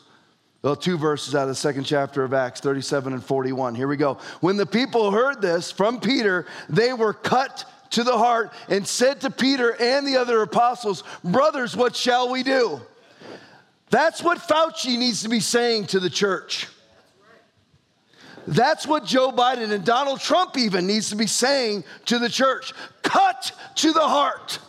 Well, two verses out of the second chapter of Acts 37 and 41. Here we go. When the people heard this from Peter, they were cut to the heart and said to Peter and the other apostles, Brothers, what shall we do? That's what Fauci needs to be saying to the church. That's what Joe Biden and Donald Trump even needs to be saying to the church. Cut to the heart.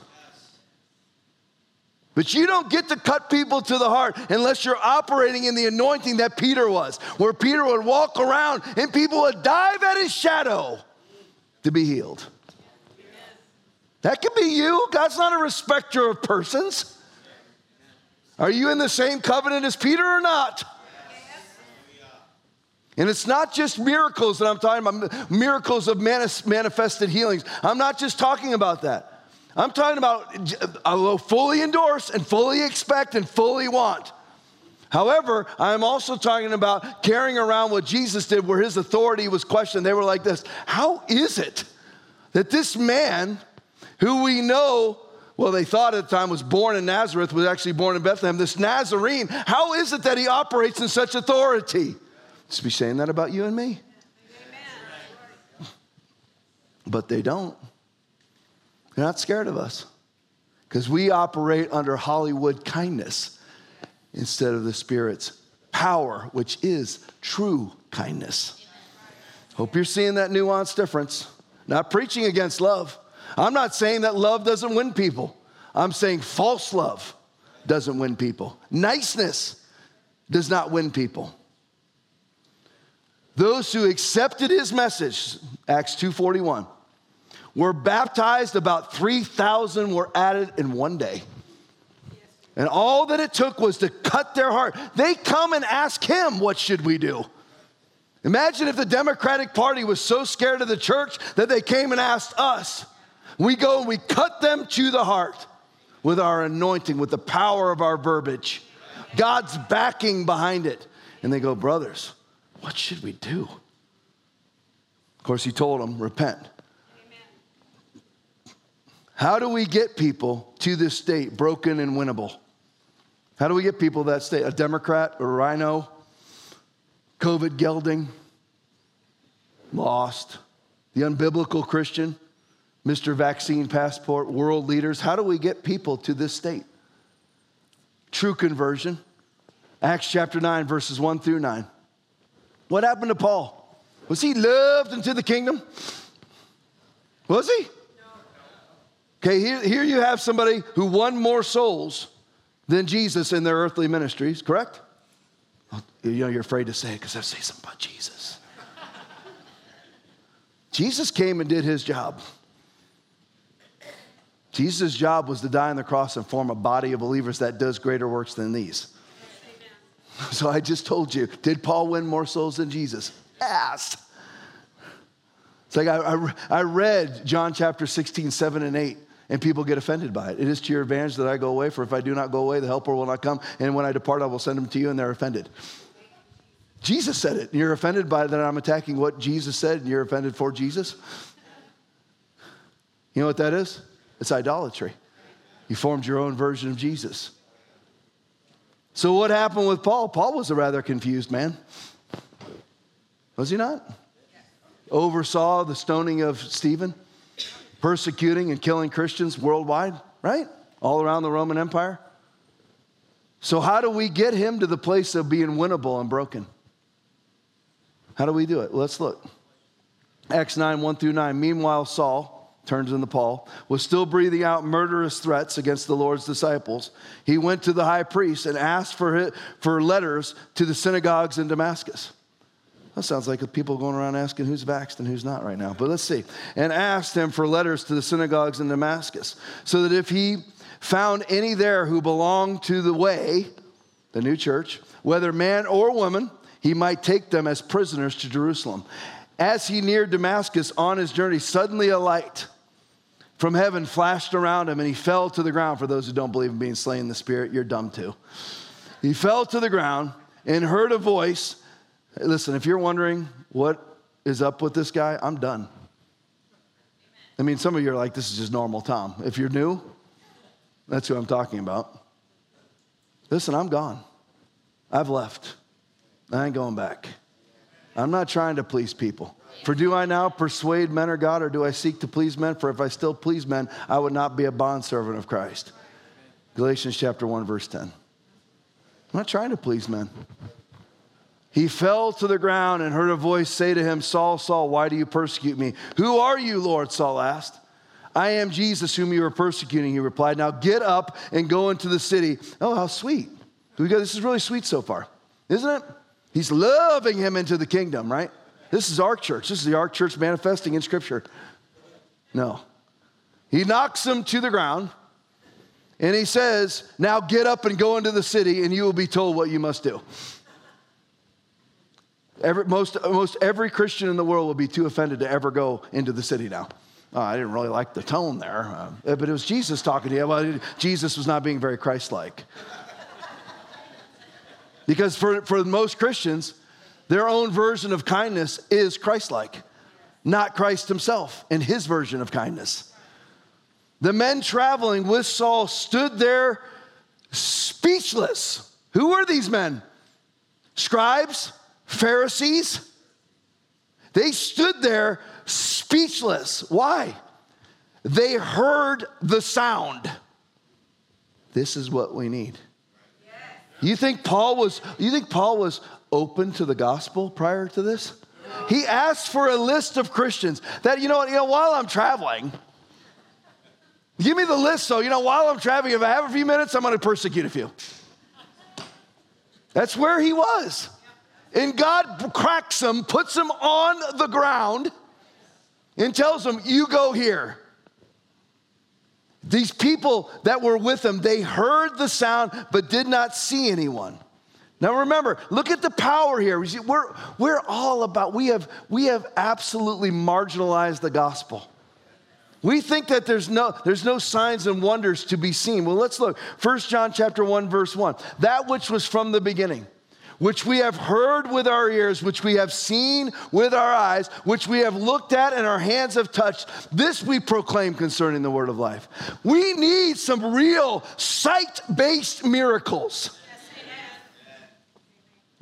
But you don't get to cut people to the heart unless you're operating in the anointing that Peter was, where Peter would walk around and people would dive at his shadow to be healed. That could be you. God's not a respecter of persons. Are you in the same covenant as Peter or not? And it's not just miracles that I'm talking about, miracles of manifested healings. I'm not just talking about that. I'm talking about I will fully endorse and fully expect and fully want. However, I'm also talking about carrying around what Jesus did where his authority was questioned. They were like this How is it that this man, who we know, well, they thought at the time was born in Nazareth, was actually born in Bethlehem, this Nazarene, how is it that he operates in such authority? Just be saying that about you and me. But they don't. They're not scared of us because we operate under Hollywood kindness instead of the Spirit's power, which is true kindness. Hope you're seeing that nuance difference. Not preaching against love. I'm not saying that love doesn't win people. I'm saying false love doesn't win people. Niceness does not win people. Those who accepted his message, Acts 2:41, were baptized, about 3,000 were added in one day. And all that it took was to cut their heart. They come and ask him, What should we do? Imagine if the Democratic Party was so scared of the church that they came and asked us. We go and we cut them to the heart with our anointing, with the power of our verbiage, God's backing behind it. And they go, Brothers, what should we do? Of course, he told them, Repent. How do we get people to this state, broken and winnable? How do we get people to that state? A Democrat, a RINO, COVID gelding, lost, the unbiblical Christian, Mr. Vaccine Passport, world leaders. How do we get people to this state? True conversion. Acts chapter 9, verses 1 through 9. What happened to Paul? Was he loved into the kingdom? Was he? Okay, here, here you have somebody who won more souls than Jesus in their earthly ministries, correct? You know, you're afraid to say it because I say something about Jesus. Jesus came and did his job. Jesus' job was to die on the cross and form a body of believers that does greater works than these. So I just told you, did Paul win more souls than Jesus? Yes. It's like I, I, I read John chapter 16, 7 and 8 and people get offended by it. It is to your advantage that I go away, for if I do not go away, the helper will not come, and when I depart, I will send him to you, and they're offended. Jesus said it, and you're offended by that I'm attacking what Jesus said, and you're offended for Jesus? You know what that is? It's idolatry. You formed your own version of Jesus. So, what happened with Paul? Paul was a rather confused man. Was he not? Oversaw the stoning of Stephen persecuting and killing Christians worldwide, right? All around the Roman Empire. So, how do we get him to the place of being winnable and broken? How do we do it? Let's look. Acts 9, 1 through 9. Meanwhile, Saul, turns into Paul, was still breathing out murderous threats against the Lord's disciples. He went to the high priest and asked for, for letters to the synagogues in Damascus that sounds like people going around asking who's vaxxed and who's not right now. But let's see. And asked him for letters to the synagogues in Damascus, so that if he found any there who belonged to the way, the new church, whether man or woman, he might take them as prisoners to Jerusalem. As he neared Damascus on his journey, suddenly a light from heaven flashed around him and he fell to the ground. For those who don't believe in being slain in the spirit, you're dumb too. He fell to the ground and heard a voice Listen, if you're wondering what is up with this guy, I'm done. I mean, some of you are like, this is just normal Tom. If you're new, that's who I'm talking about. Listen, I'm gone. I've left. I ain't going back. I'm not trying to please people. For do I now persuade men or God, or do I seek to please men? For if I still please men, I would not be a bondservant of Christ. Galatians chapter 1, verse 10. I'm not trying to please men. He fell to the ground and heard a voice say to him, Saul, Saul, why do you persecute me? Who are you, Lord? Saul asked. I am Jesus whom you are persecuting, he replied. Now get up and go into the city. Oh, how sweet. This is really sweet so far, isn't it? He's loving him into the kingdom, right? This is our church. This is the Ark Church manifesting in Scripture. No. He knocks them to the ground and he says, Now get up and go into the city, and you will be told what you must do. Every, most, most every Christian in the world will be too offended to ever go into the city now. Uh, I didn't really like the tone there, uh, but it was Jesus talking to you. Well, Jesus was not being very Christ like. because for, for most Christians, their own version of kindness is Christ like, not Christ himself and his version of kindness. The men traveling with Saul stood there speechless. Who were these men? Scribes, Pharisees. They stood there speechless. Why? They heard the sound. This is what we need. You think Paul was you think Paul was open to the gospel prior to this? He asked for a list of Christians that you know what, you know while I'm traveling Give me the list so you know while I'm traveling if I have a few minutes I'm going to persecute a few. That's where he was. And God cracks him, puts him on the ground and tells him, You go here. These people that were with him, they heard the sound but did not see anyone. Now remember, look at the power here. We're, we're all about, we have, we have absolutely marginalized the gospel. We think that there's no, there's no signs and wonders to be seen. Well, let's look. 1 John chapter 1, verse 1. That which was from the beginning which we have heard with our ears, which we have seen with our eyes, which we have looked at and our hands have touched. This we proclaim concerning the word of life. We need some real sight based miracles.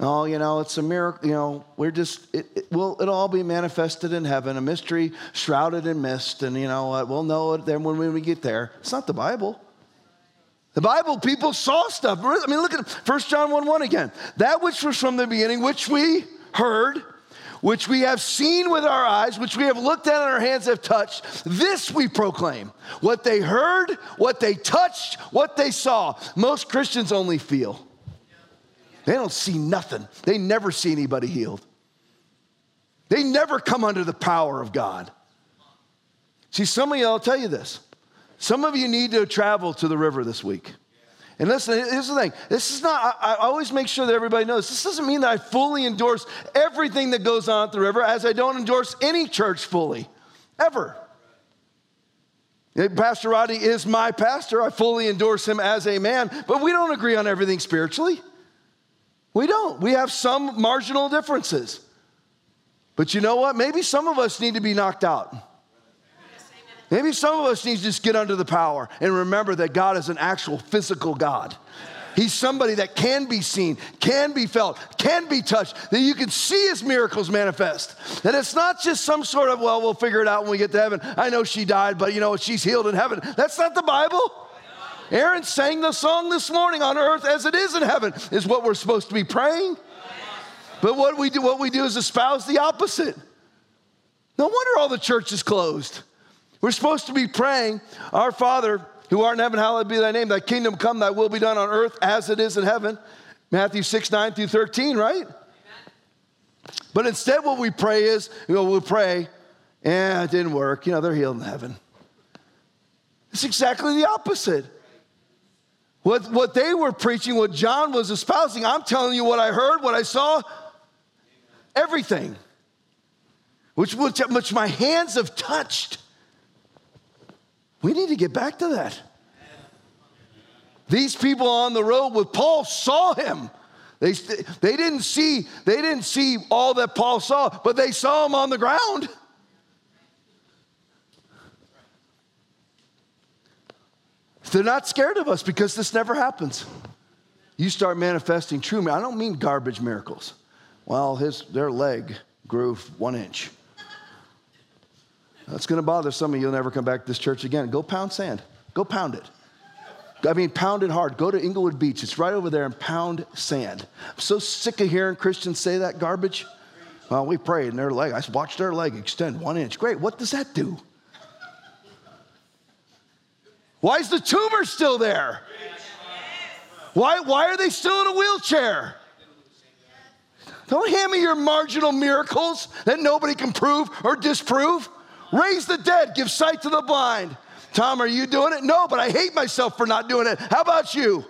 Oh, you know, it's a miracle. You know, we're just, it, it, will it'll all be manifested in heaven, a mystery shrouded in mist, and you know, uh, we'll know it then when we get there. It's not the Bible. The Bible, people saw stuff. I mean, look at 1 John 1 1 again. That which was from the beginning, which we heard, which we have seen with our eyes, which we have looked at and our hands have touched, this we proclaim. What they heard, what they touched, what they saw. Most Christians only feel. They don't see nothing. They never see anybody healed. They never come under the power of God. See, some of you, I'll tell you this. Some of you need to travel to the river this week. And listen, here's the thing. This is not, I, I, always make sure that everybody knows. This doesn't mean that I fully endorse everything that goes on at the river, as I don't endorse any church fully, ever. Pastor Rodney is my pastor. I fully endorse him as a man, but we don't agree on everything spiritually. We don't. We have some marginal differences. But you know what? Maybe some of us need to be knocked out. Maybe some of us need to just get under the power and remember that God is an actual physical God. He's somebody that can be seen, can be felt, can be touched, that you can see his miracles manifest. That it's not just some sort of, well, we'll figure it out when we get to heaven. I know she died, but you know, she's healed in heaven. That's not the Bible. Aaron sang the song this morning on earth as it is in heaven, is what we're supposed to be praying. But what we do, what we do is espouse the opposite. No wonder all the church is closed. We're supposed to be praying, Our Father, who art in heaven, hallowed be thy name, thy kingdom come, thy will be done on earth as it is in heaven. Matthew 6, 9 through 13, right? But instead, what we pray is, you know, we'll pray, and eh, it didn't work. You know, they're healed in heaven. It's exactly the opposite. What, what they were preaching, what John was espousing, I'm telling you what I heard, what I saw, everything, which, which, which my hands have touched. We need to get back to that. These people on the road with Paul saw him. They, they, didn't see, they didn't see all that Paul saw, but they saw him on the ground. They're not scared of us because this never happens. You start manifesting true. I don't mean garbage miracles. Well, his their leg grew one inch. That's going to bother some of you. You'll never come back to this church again. Go pound sand. Go pound it. I mean, pound it hard. Go to Englewood Beach. It's right over there and pound sand. I'm so sick of hearing Christians say that garbage. Well, we prayed and their leg, I watched their leg extend one inch. Great. What does that do? Why is the tumor still there? Why, why are they still in a wheelchair? Don't hand me your marginal miracles that nobody can prove or disprove. Raise the dead, give sight to the blind. Tom, are you doing it? No, but I hate myself for not doing it. How about you?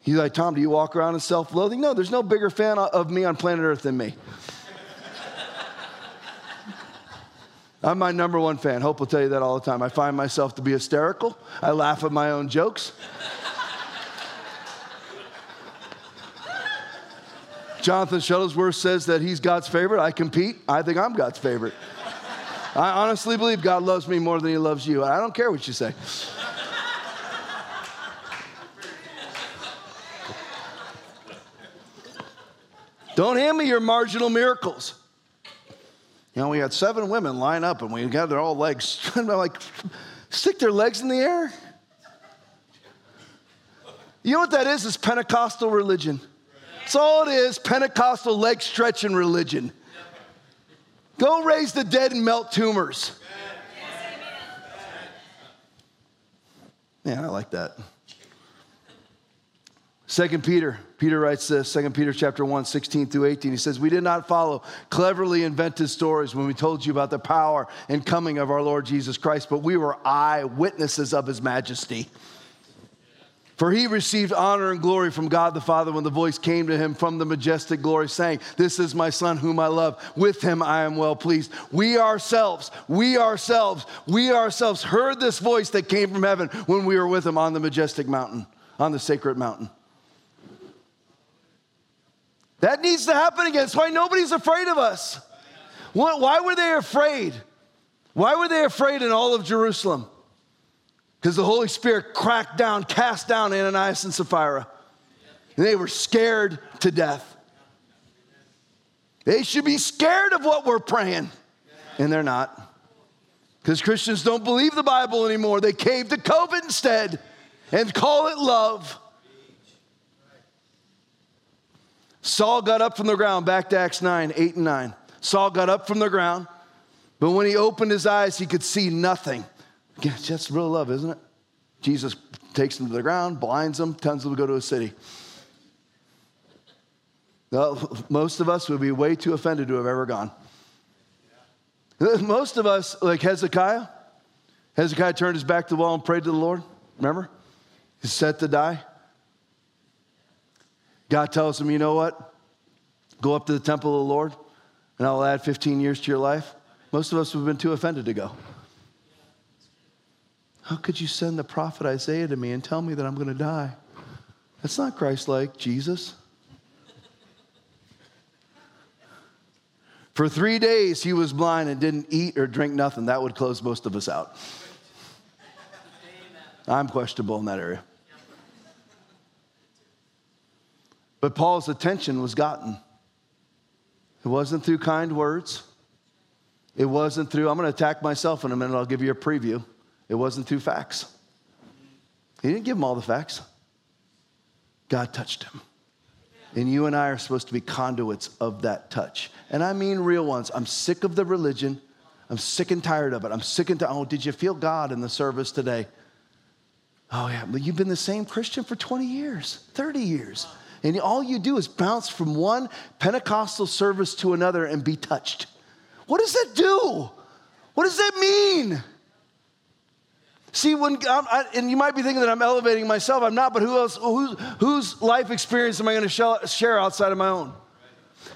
He's like, Tom, do you walk around in self loathing? No, there's no bigger fan of me on planet Earth than me. I'm my number one fan. Hope will tell you that all the time. I find myself to be hysterical. I laugh at my own jokes. Jonathan Shuttlesworth says that he's God's favorite. I compete. I think I'm God's favorite. I honestly believe God loves me more than he loves you. I don't care what you say. Don't hand me your marginal miracles. You know, we had seven women line up and we got their all legs. Like, stick their legs in the air. You know what that is? It's Pentecostal religion. That's all it is Pentecostal leg stretching religion. Go raise the dead and melt tumors. Man, I like that. Second Peter, Peter writes this, Second Peter chapter 1, 16 through 18. He says, We did not follow cleverly invented stories when we told you about the power and coming of our Lord Jesus Christ, but we were eyewitnesses of his majesty. For he received honor and glory from God the Father when the voice came to him from the majestic glory, saying, This is my Son whom I love. With him I am well pleased. We ourselves, we ourselves, we ourselves heard this voice that came from heaven when we were with him on the majestic mountain, on the sacred mountain. That needs to happen again. That's why nobody's afraid of us. Why were they afraid? Why were they afraid in all of Jerusalem? Because the Holy Spirit cracked down, cast down Ananias and Sapphira. And they were scared to death. They should be scared of what we're praying. And they're not. Because Christians don't believe the Bible anymore. They cave to COVID instead and call it love. Saul got up from the ground, back to Acts 9, 8 and 9. Saul got up from the ground, but when he opened his eyes, he could see nothing. That's real love, isn't it? Jesus takes him to the ground, blinds him, tells him to go to a city. Well, most of us would be way too offended to have ever gone. Most of us, like Hezekiah, Hezekiah turned his back to the wall and prayed to the Lord. Remember? He's set to die. God tells him, you know what? Go up to the temple of the Lord, and I'll add 15 years to your life. Most of us have been too offended to go. How could you send the prophet Isaiah to me and tell me that I'm going to die? That's not Christ like, Jesus. For three days he was blind and didn't eat or drink nothing. That would close most of us out. I'm questionable in that area. But Paul's attention was gotten. It wasn't through kind words. It wasn't through, I'm going to attack myself in a minute, I'll give you a preview. It wasn't through facts. He didn't give him all the facts. God touched him. And you and I are supposed to be conduits of that touch. And I mean real ones. I'm sick of the religion. I'm sick and tired of it. I'm sick and tired. Oh, did you feel God in the service today? Oh, yeah. But you've been the same Christian for 20 years, 30 years. And all you do is bounce from one Pentecostal service to another and be touched. What does that do? What does that mean? See, when I, and you might be thinking that I'm elevating myself. I'm not, but who else? Whose, whose life experience am I going to share outside of my own?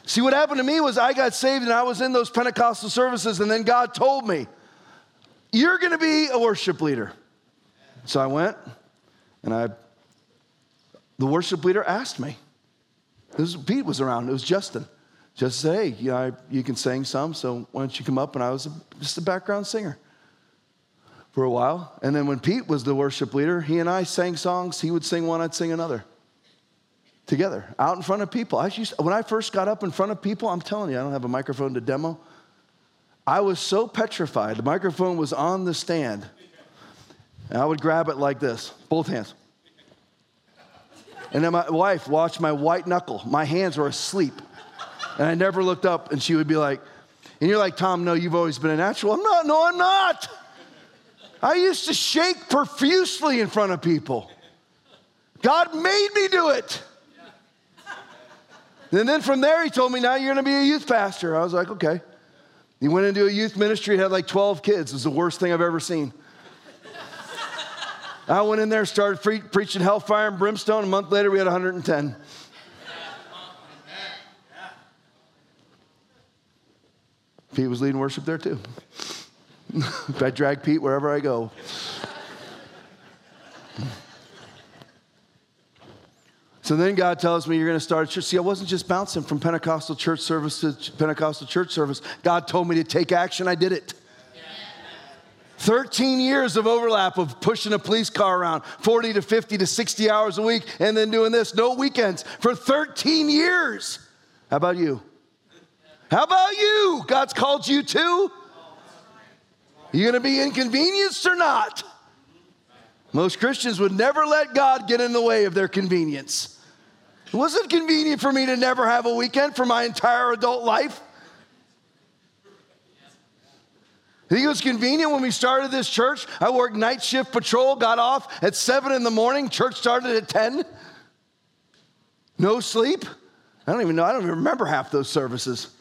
See, what happened to me was I got saved and I was in those Pentecostal services, and then God told me, "You're going to be a worship leader." So I went, and I the worship leader asked me. Was, Pete was around. It was Justin. Just say, hey, you, know, I, you can sing some, so why don't you come up? And I was a, just a background singer for a while. And then when Pete was the worship leader, he and I sang songs. He would sing one, I'd sing another together out in front of people. I used, when I first got up in front of people, I'm telling you, I don't have a microphone to demo. I was so petrified. The microphone was on the stand. And I would grab it like this, both hands. And then my wife watched my white knuckle. My hands were asleep. And I never looked up, and she would be like, and you're like, Tom, no, you've always been a natural. I'm not, no, I'm not. I used to shake profusely in front of people. God made me do it. And then from there, he told me, now you're going to be a youth pastor. I was like, okay. He went into a youth ministry, and had like 12 kids. It was the worst thing I've ever seen. I went in there, started pre- preaching hellfire and brimstone. A month later, we had 110. Pete was leading worship there too. I drag Pete wherever I go. So then God tells me you're going to start a church. See, I wasn't just bouncing from Pentecostal church service to Pentecostal church service. God told me to take action. I did it. 13 years of overlap of pushing a police car around 40 to 50 to 60 hours a week and then doing this, no weekends for 13 years. How about you? How about you? God's called you too? You gonna be inconvenienced or not? Most Christians would never let God get in the way of their convenience. It wasn't convenient for me to never have a weekend for my entire adult life. I think it was convenient when we started this church. I worked night shift patrol, got off at seven in the morning. Church started at 10. No sleep. I don't even know, I don't even remember half those services.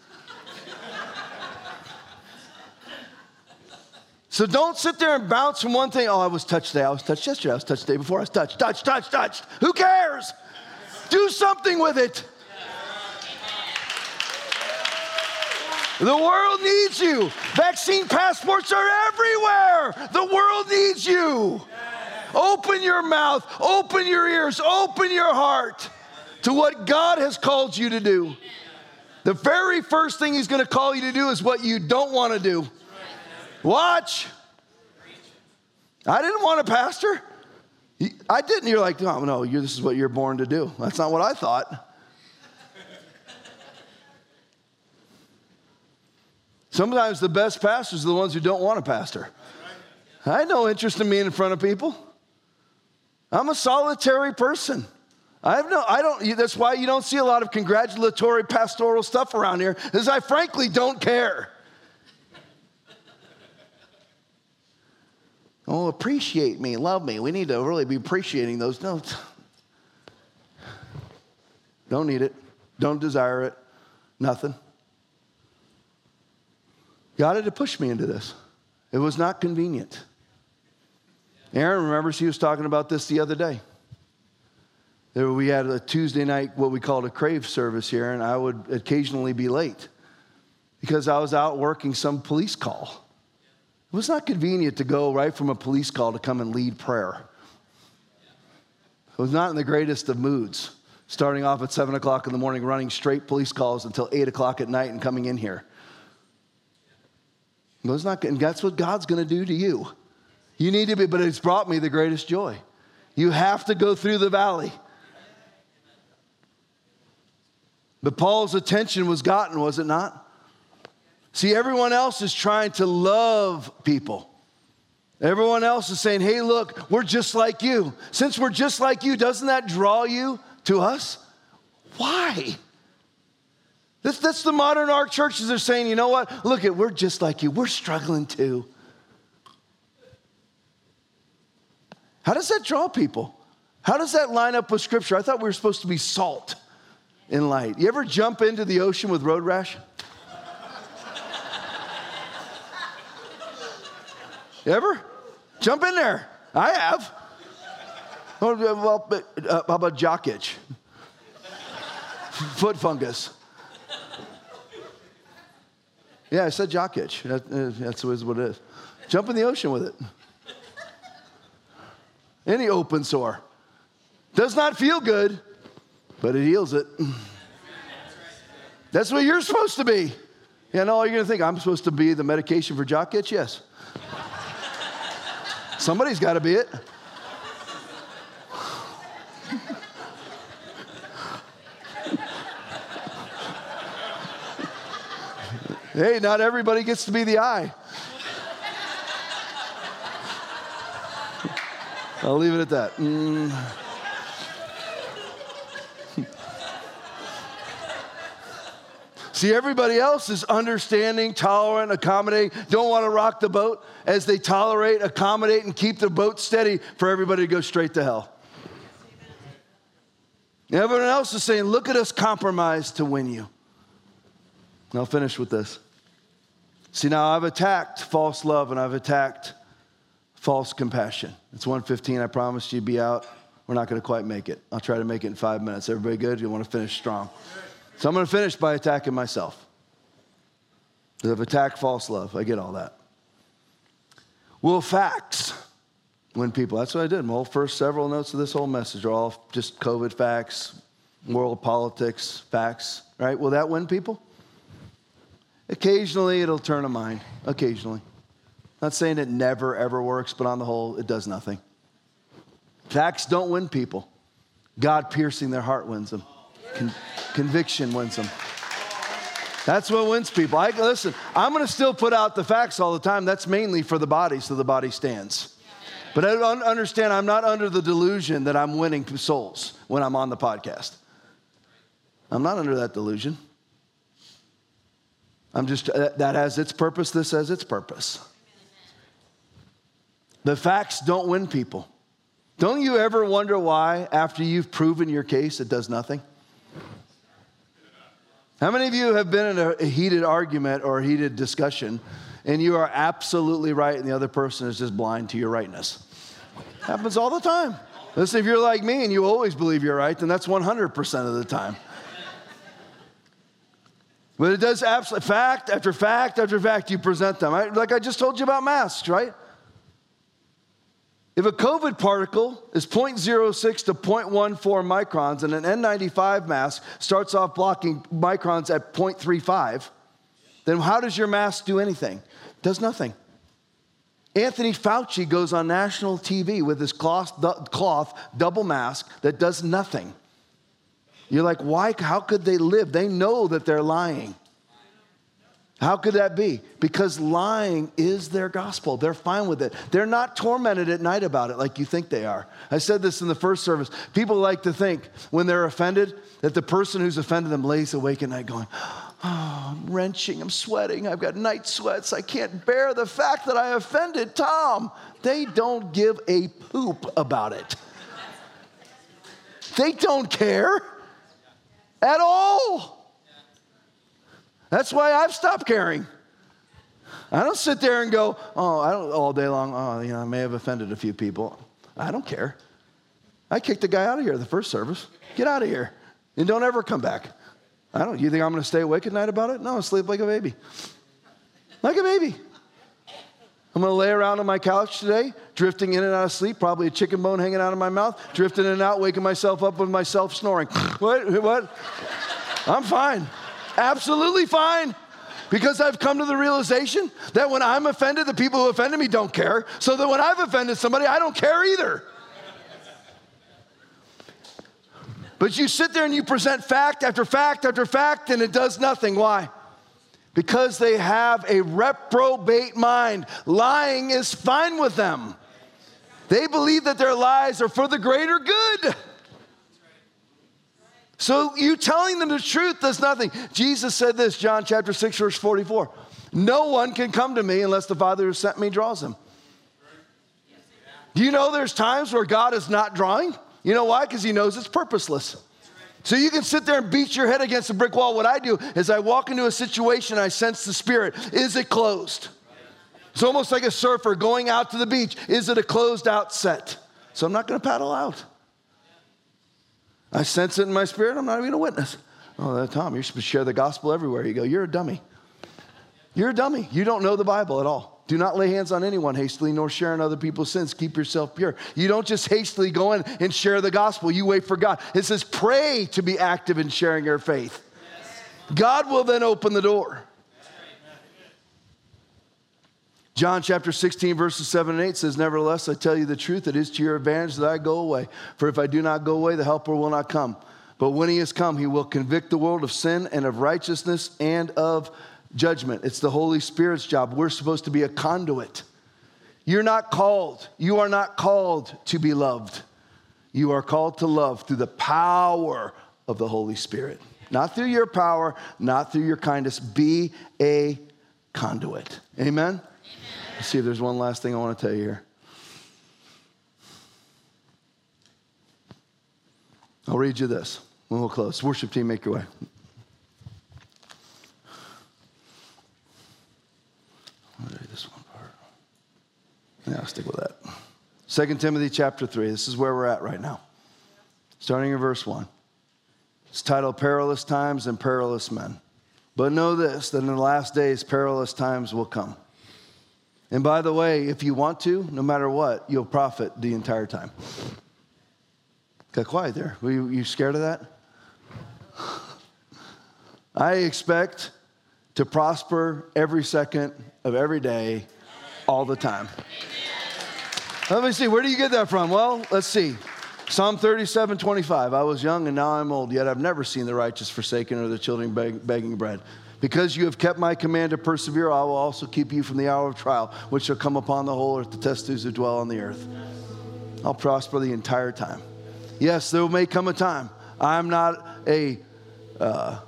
So don't sit there and bounce from one thing. Oh, I was touched today. I was touched yesterday. I was touched the day before. I was touched, touched, touched, touched. Who cares? Do something with it. The world needs you. Vaccine passports are everywhere. The world needs you. Open your mouth, open your ears, open your heart to what God has called you to do. The very first thing He's going to call you to do is what you don't want to do. Watch. I didn't want a pastor. I didn't. You're like, oh, no, no, this is what you're born to do. That's not what I thought. Sometimes the best pastors are the ones who don't want a pastor. I had no interest in being in front of people. I'm a solitary person. I have no, I don't, that's why you don't see a lot of congratulatory pastoral stuff around here, because I frankly don't care. Oh, appreciate me, love me. We need to really be appreciating those. No, don't need it, don't desire it, nothing. God had to push me into this. It was not convenient. Aaron remembers he was talking about this the other day. There we had a Tuesday night, what we called a crave service here, and I would occasionally be late because I was out working some police call. It was not convenient to go right from a police call to come and lead prayer. It was not in the greatest of moods, starting off at 7 o'clock in the morning, running straight police calls until 8 o'clock at night and coming in here. Was not, and that's what God's going to do to you. You need to be, but it's brought me the greatest joy. You have to go through the valley. But Paul's attention was gotten, was it not? See, everyone else is trying to love people. Everyone else is saying, hey, look, we're just like you. Since we're just like you, doesn't that draw you to us? Why? That's, that's the modern ark churches are saying, you know what? Look at, we're just like you. We're struggling too. How does that draw people? How does that line up with scripture? I thought we were supposed to be salt and light. You ever jump into the ocean with road rash? You ever? Jump in there. I have. Oh, well, uh, how about jock itch? Foot fungus. Yeah, I said jock itch. Uh, that's what it is. Jump in the ocean with it. Any open sore. Does not feel good, but it heals it. That's what you're supposed to be. You know, you're to think, I'm supposed to be the medication for jock itch? Yes. Somebody's got to be it. Hey, not everybody gets to be the eye. I'll leave it at that. Mm. See, everybody else is understanding, tolerant, accommodating, don't want to rock the boat as they tolerate, accommodate, and keep the boat steady for everybody to go straight to hell. Everyone else is saying, look at us compromise to win you. And I'll finish with this. See, now I've attacked false love and I've attacked false compassion. It's 115. I promised you'd be out. We're not going to quite make it. I'll try to make it in five minutes. Everybody good? You want to finish strong? So I'm going to finish by attacking myself. I've attacked false love. I get all that. Will facts win people? That's what I did. My whole first several notes of this whole message are all just COVID facts, world politics facts, right? Will that win people? Occasionally it'll turn a mind. Occasionally. Not saying it never, ever works, but on the whole, it does nothing. Facts don't win people. God piercing their heart wins them. Con- conviction wins them. That's what wins people. I, listen, I'm going to still put out the facts all the time. That's mainly for the body, so the body stands. But I understand, I'm not under the delusion that I'm winning souls when I'm on the podcast. I'm not under that delusion. I'm just, uh, that has its purpose, this has its purpose. The facts don't win people. Don't you ever wonder why, after you've proven your case, it does nothing? How many of you have been in a heated argument or heated discussion and you are absolutely right and the other person is just blind to your rightness? Happens all the time. Listen, if you're like me and you always believe you're right, then that's 100% of the time. But it does absolutely, fact after fact after fact, you present them. Like I just told you about masks, right? If a COVID particle is 0.06 to 0.14 microns and an N95 mask starts off blocking microns at 0.35, then how does your mask do anything? Does nothing. Anthony Fauci goes on national TV with his cloth, cloth double mask that does nothing. You're like, why? How could they live? They know that they're lying. How could that be? Because lying is their gospel. They're fine with it. They're not tormented at night about it like you think they are. I said this in the first service. People like to think when they're offended that the person who's offended them lays awake at night going, Oh, I'm wrenching, I'm sweating, I've got night sweats, I can't bear the fact that I offended Tom. They don't give a poop about it. They don't care at all. That's why I've stopped caring. I don't sit there and go, oh, I don't all day long, oh, you know, I may have offended a few people. I don't care. I kicked the guy out of here the first service. Get out of here. And don't ever come back. I don't, you think I'm gonna stay awake at night about it? No, sleep like a baby. Like a baby. I'm gonna lay around on my couch today, drifting in and out of sleep, probably a chicken bone hanging out of my mouth, drifting in and out, waking myself up with myself snoring. what? What? I'm fine. Absolutely fine. Because I've come to the realization that when I'm offended, the people who offended me don't care. So that when I've offended somebody, I don't care either. But you sit there and you present fact after fact after fact, and it does nothing. Why? Because they have a reprobate mind. Lying is fine with them. They believe that their lies are for the greater good. So you telling them the truth does nothing. Jesus said this, John chapter 6, verse 44. No one can come to me unless the Father who sent me draws him. Do you know there's times where God is not drawing? You know why? Because he knows it's purposeless. So you can sit there and beat your head against a brick wall. What I do is I walk into a situation, I sense the spirit. Is it closed? It's almost like a surfer going out to the beach. Is it a closed out set? So I'm not going to paddle out. I sense it in my spirit. I'm not even a witness. Oh, uh, Tom, you're supposed to share the gospel everywhere you go. You're a dummy. You're a dummy. You don't know the Bible at all. Do not lay hands on anyone hastily, nor share in other people's sins. Keep yourself pure. You don't just hastily go in and share the gospel. You wait for God. It says, pray to be active in sharing your faith. God will then open the door. John chapter 16, verses 7 and 8 says, Nevertheless, I tell you the truth, it is to your advantage that I go away. For if I do not go away, the Helper will not come. But when he has come, he will convict the world of sin and of righteousness and of judgment. It's the Holy Spirit's job. We're supposed to be a conduit. You're not called, you are not called to be loved. You are called to love through the power of the Holy Spirit. Not through your power, not through your kindness. Be a conduit. Amen? Amen? Let's see if there's one last thing I want to tell you here. I'll read you this when we'll close. Worship team, make your way. I'll read this one part. Yeah, I'll stick with that. 2 Timothy chapter 3. This is where we're at right now. Starting in verse 1. It's titled Perilous Times and Perilous Men. But know this that in the last days, perilous times will come. And by the way, if you want to, no matter what, you'll profit the entire time. Got quiet there. Were you, you scared of that? I expect to prosper every second of every day, all the time. Let me see, where do you get that from? Well, let's see. Psalm 37, 25. I was young and now I'm old, yet I've never seen the righteous forsaken or the children beg, begging bread. Because you have kept my command to persevere, I will also keep you from the hour of trial, which shall come upon the whole earth test those who dwell on the earth. I'll prosper the entire time. Yes, there may come a time. I'm not a uh,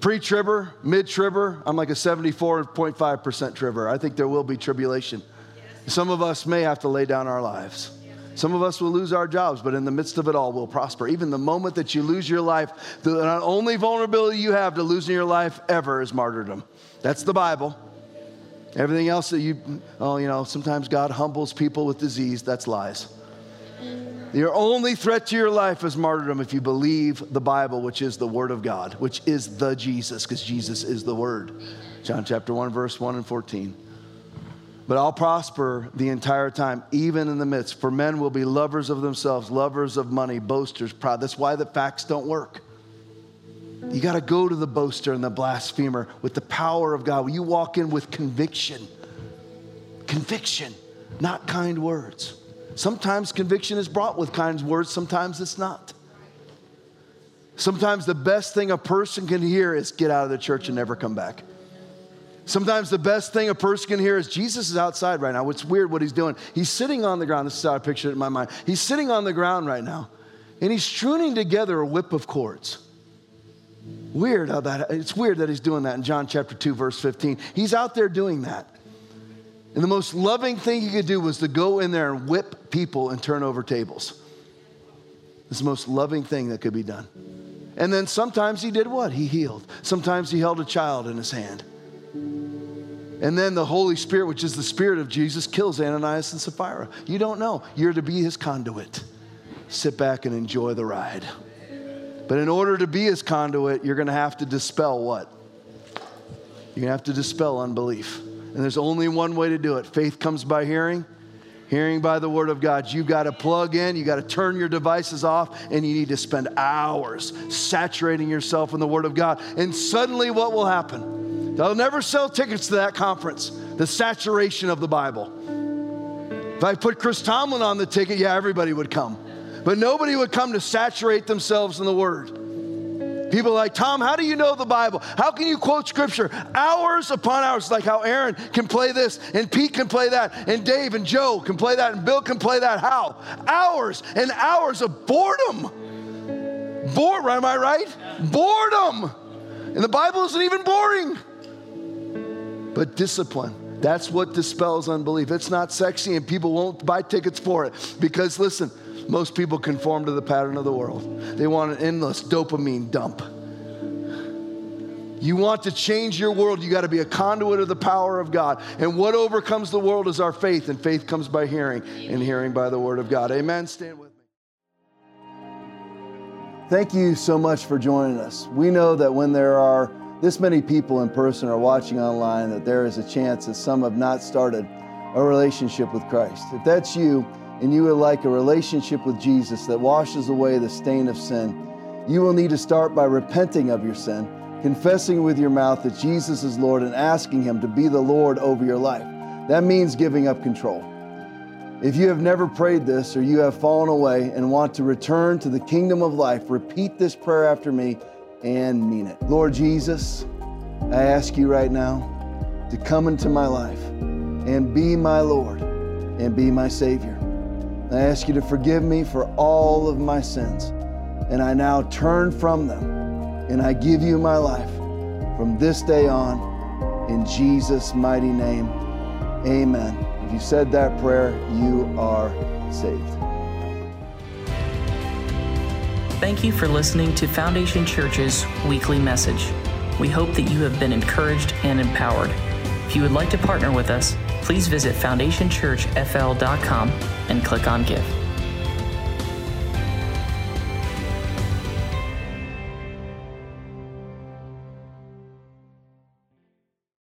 pre tribber, mid tribber. I'm like a 74.5% tribber. I think there will be tribulation. Some of us may have to lay down our lives. Some of us will lose our jobs, but in the midst of it all, we'll prosper. Even the moment that you lose your life, the only vulnerability you have to losing your life ever is martyrdom. That's the Bible. Everything else that you, oh, you know, sometimes God humbles people with disease. That's lies. Your only threat to your life is martyrdom if you believe the Bible, which is the Word of God, which is the Jesus, because Jesus is the Word. John chapter 1, verse 1 and 14. But I'll prosper the entire time, even in the midst. For men will be lovers of themselves, lovers of money, boasters, proud. That's why the facts don't work. You got to go to the boaster and the blasphemer with the power of God. You walk in with conviction. Conviction, not kind words. Sometimes conviction is brought with kind words, sometimes it's not. Sometimes the best thing a person can hear is get out of the church and never come back. Sometimes the best thing a person can hear is Jesus is outside right now. It's weird what he's doing. He's sitting on the ground. This is how I picture it in my mind. He's sitting on the ground right now, and he's tuning together a whip of cords. Weird how that, it's weird that he's doing that in John chapter 2, verse 15. He's out there doing that. And the most loving thing he could do was to go in there and whip people and turn over tables. It's the most loving thing that could be done. And then sometimes he did what? He healed. Sometimes he held a child in his hand. And then the Holy Spirit, which is the Spirit of Jesus, kills Ananias and Sapphira. You don't know. You're to be his conduit. Sit back and enjoy the ride. But in order to be his conduit, you're going to have to dispel what? You're going to have to dispel unbelief. And there's only one way to do it faith comes by hearing, hearing by the word of God. You've got to plug in, you've got to turn your devices off, and you need to spend hours saturating yourself in the word of God. And suddenly, what will happen? They'll never sell tickets to that conference, the saturation of the Bible. If I put Chris Tomlin on the ticket, yeah, everybody would come. But nobody would come to saturate themselves in the word. People like, Tom, how do you know the Bible? How can you quote scripture hours upon hours? Like how Aaron can play this, and Pete can play that, and Dave and Joe can play that, and Bill can play that. How? Hours and hours of boredom. Bored, am I right? Boredom. And the Bible isn't even boring. But discipline. That's what dispels unbelief. It's not sexy, and people won't buy tickets for it. Because listen, most people conform to the pattern of the world. They want an endless dopamine dump. You want to change your world, you got to be a conduit of the power of God. And what overcomes the world is our faith, and faith comes by hearing, and hearing by the word of God. Amen. Stand with me. Thank you so much for joining us. We know that when there are this many people in person or watching online, that there is a chance that some have not started a relationship with Christ. If that's you, and you would like a relationship with Jesus that washes away the stain of sin, you will need to start by repenting of your sin, confessing with your mouth that Jesus is Lord, and asking Him to be the Lord over your life. That means giving up control. If you have never prayed this or you have fallen away and want to return to the kingdom of life, repeat this prayer after me and mean it. Lord Jesus, I ask you right now to come into my life and be my Lord and be my Savior. I ask you to forgive me for all of my sins. And I now turn from them and I give you my life from this day on. In Jesus' mighty name, amen. If you said that prayer, you are saved. Thank you for listening to Foundation Church's weekly message. We hope that you have been encouraged and empowered. If you would like to partner with us, please visit foundationchurchfl.com and click on Give.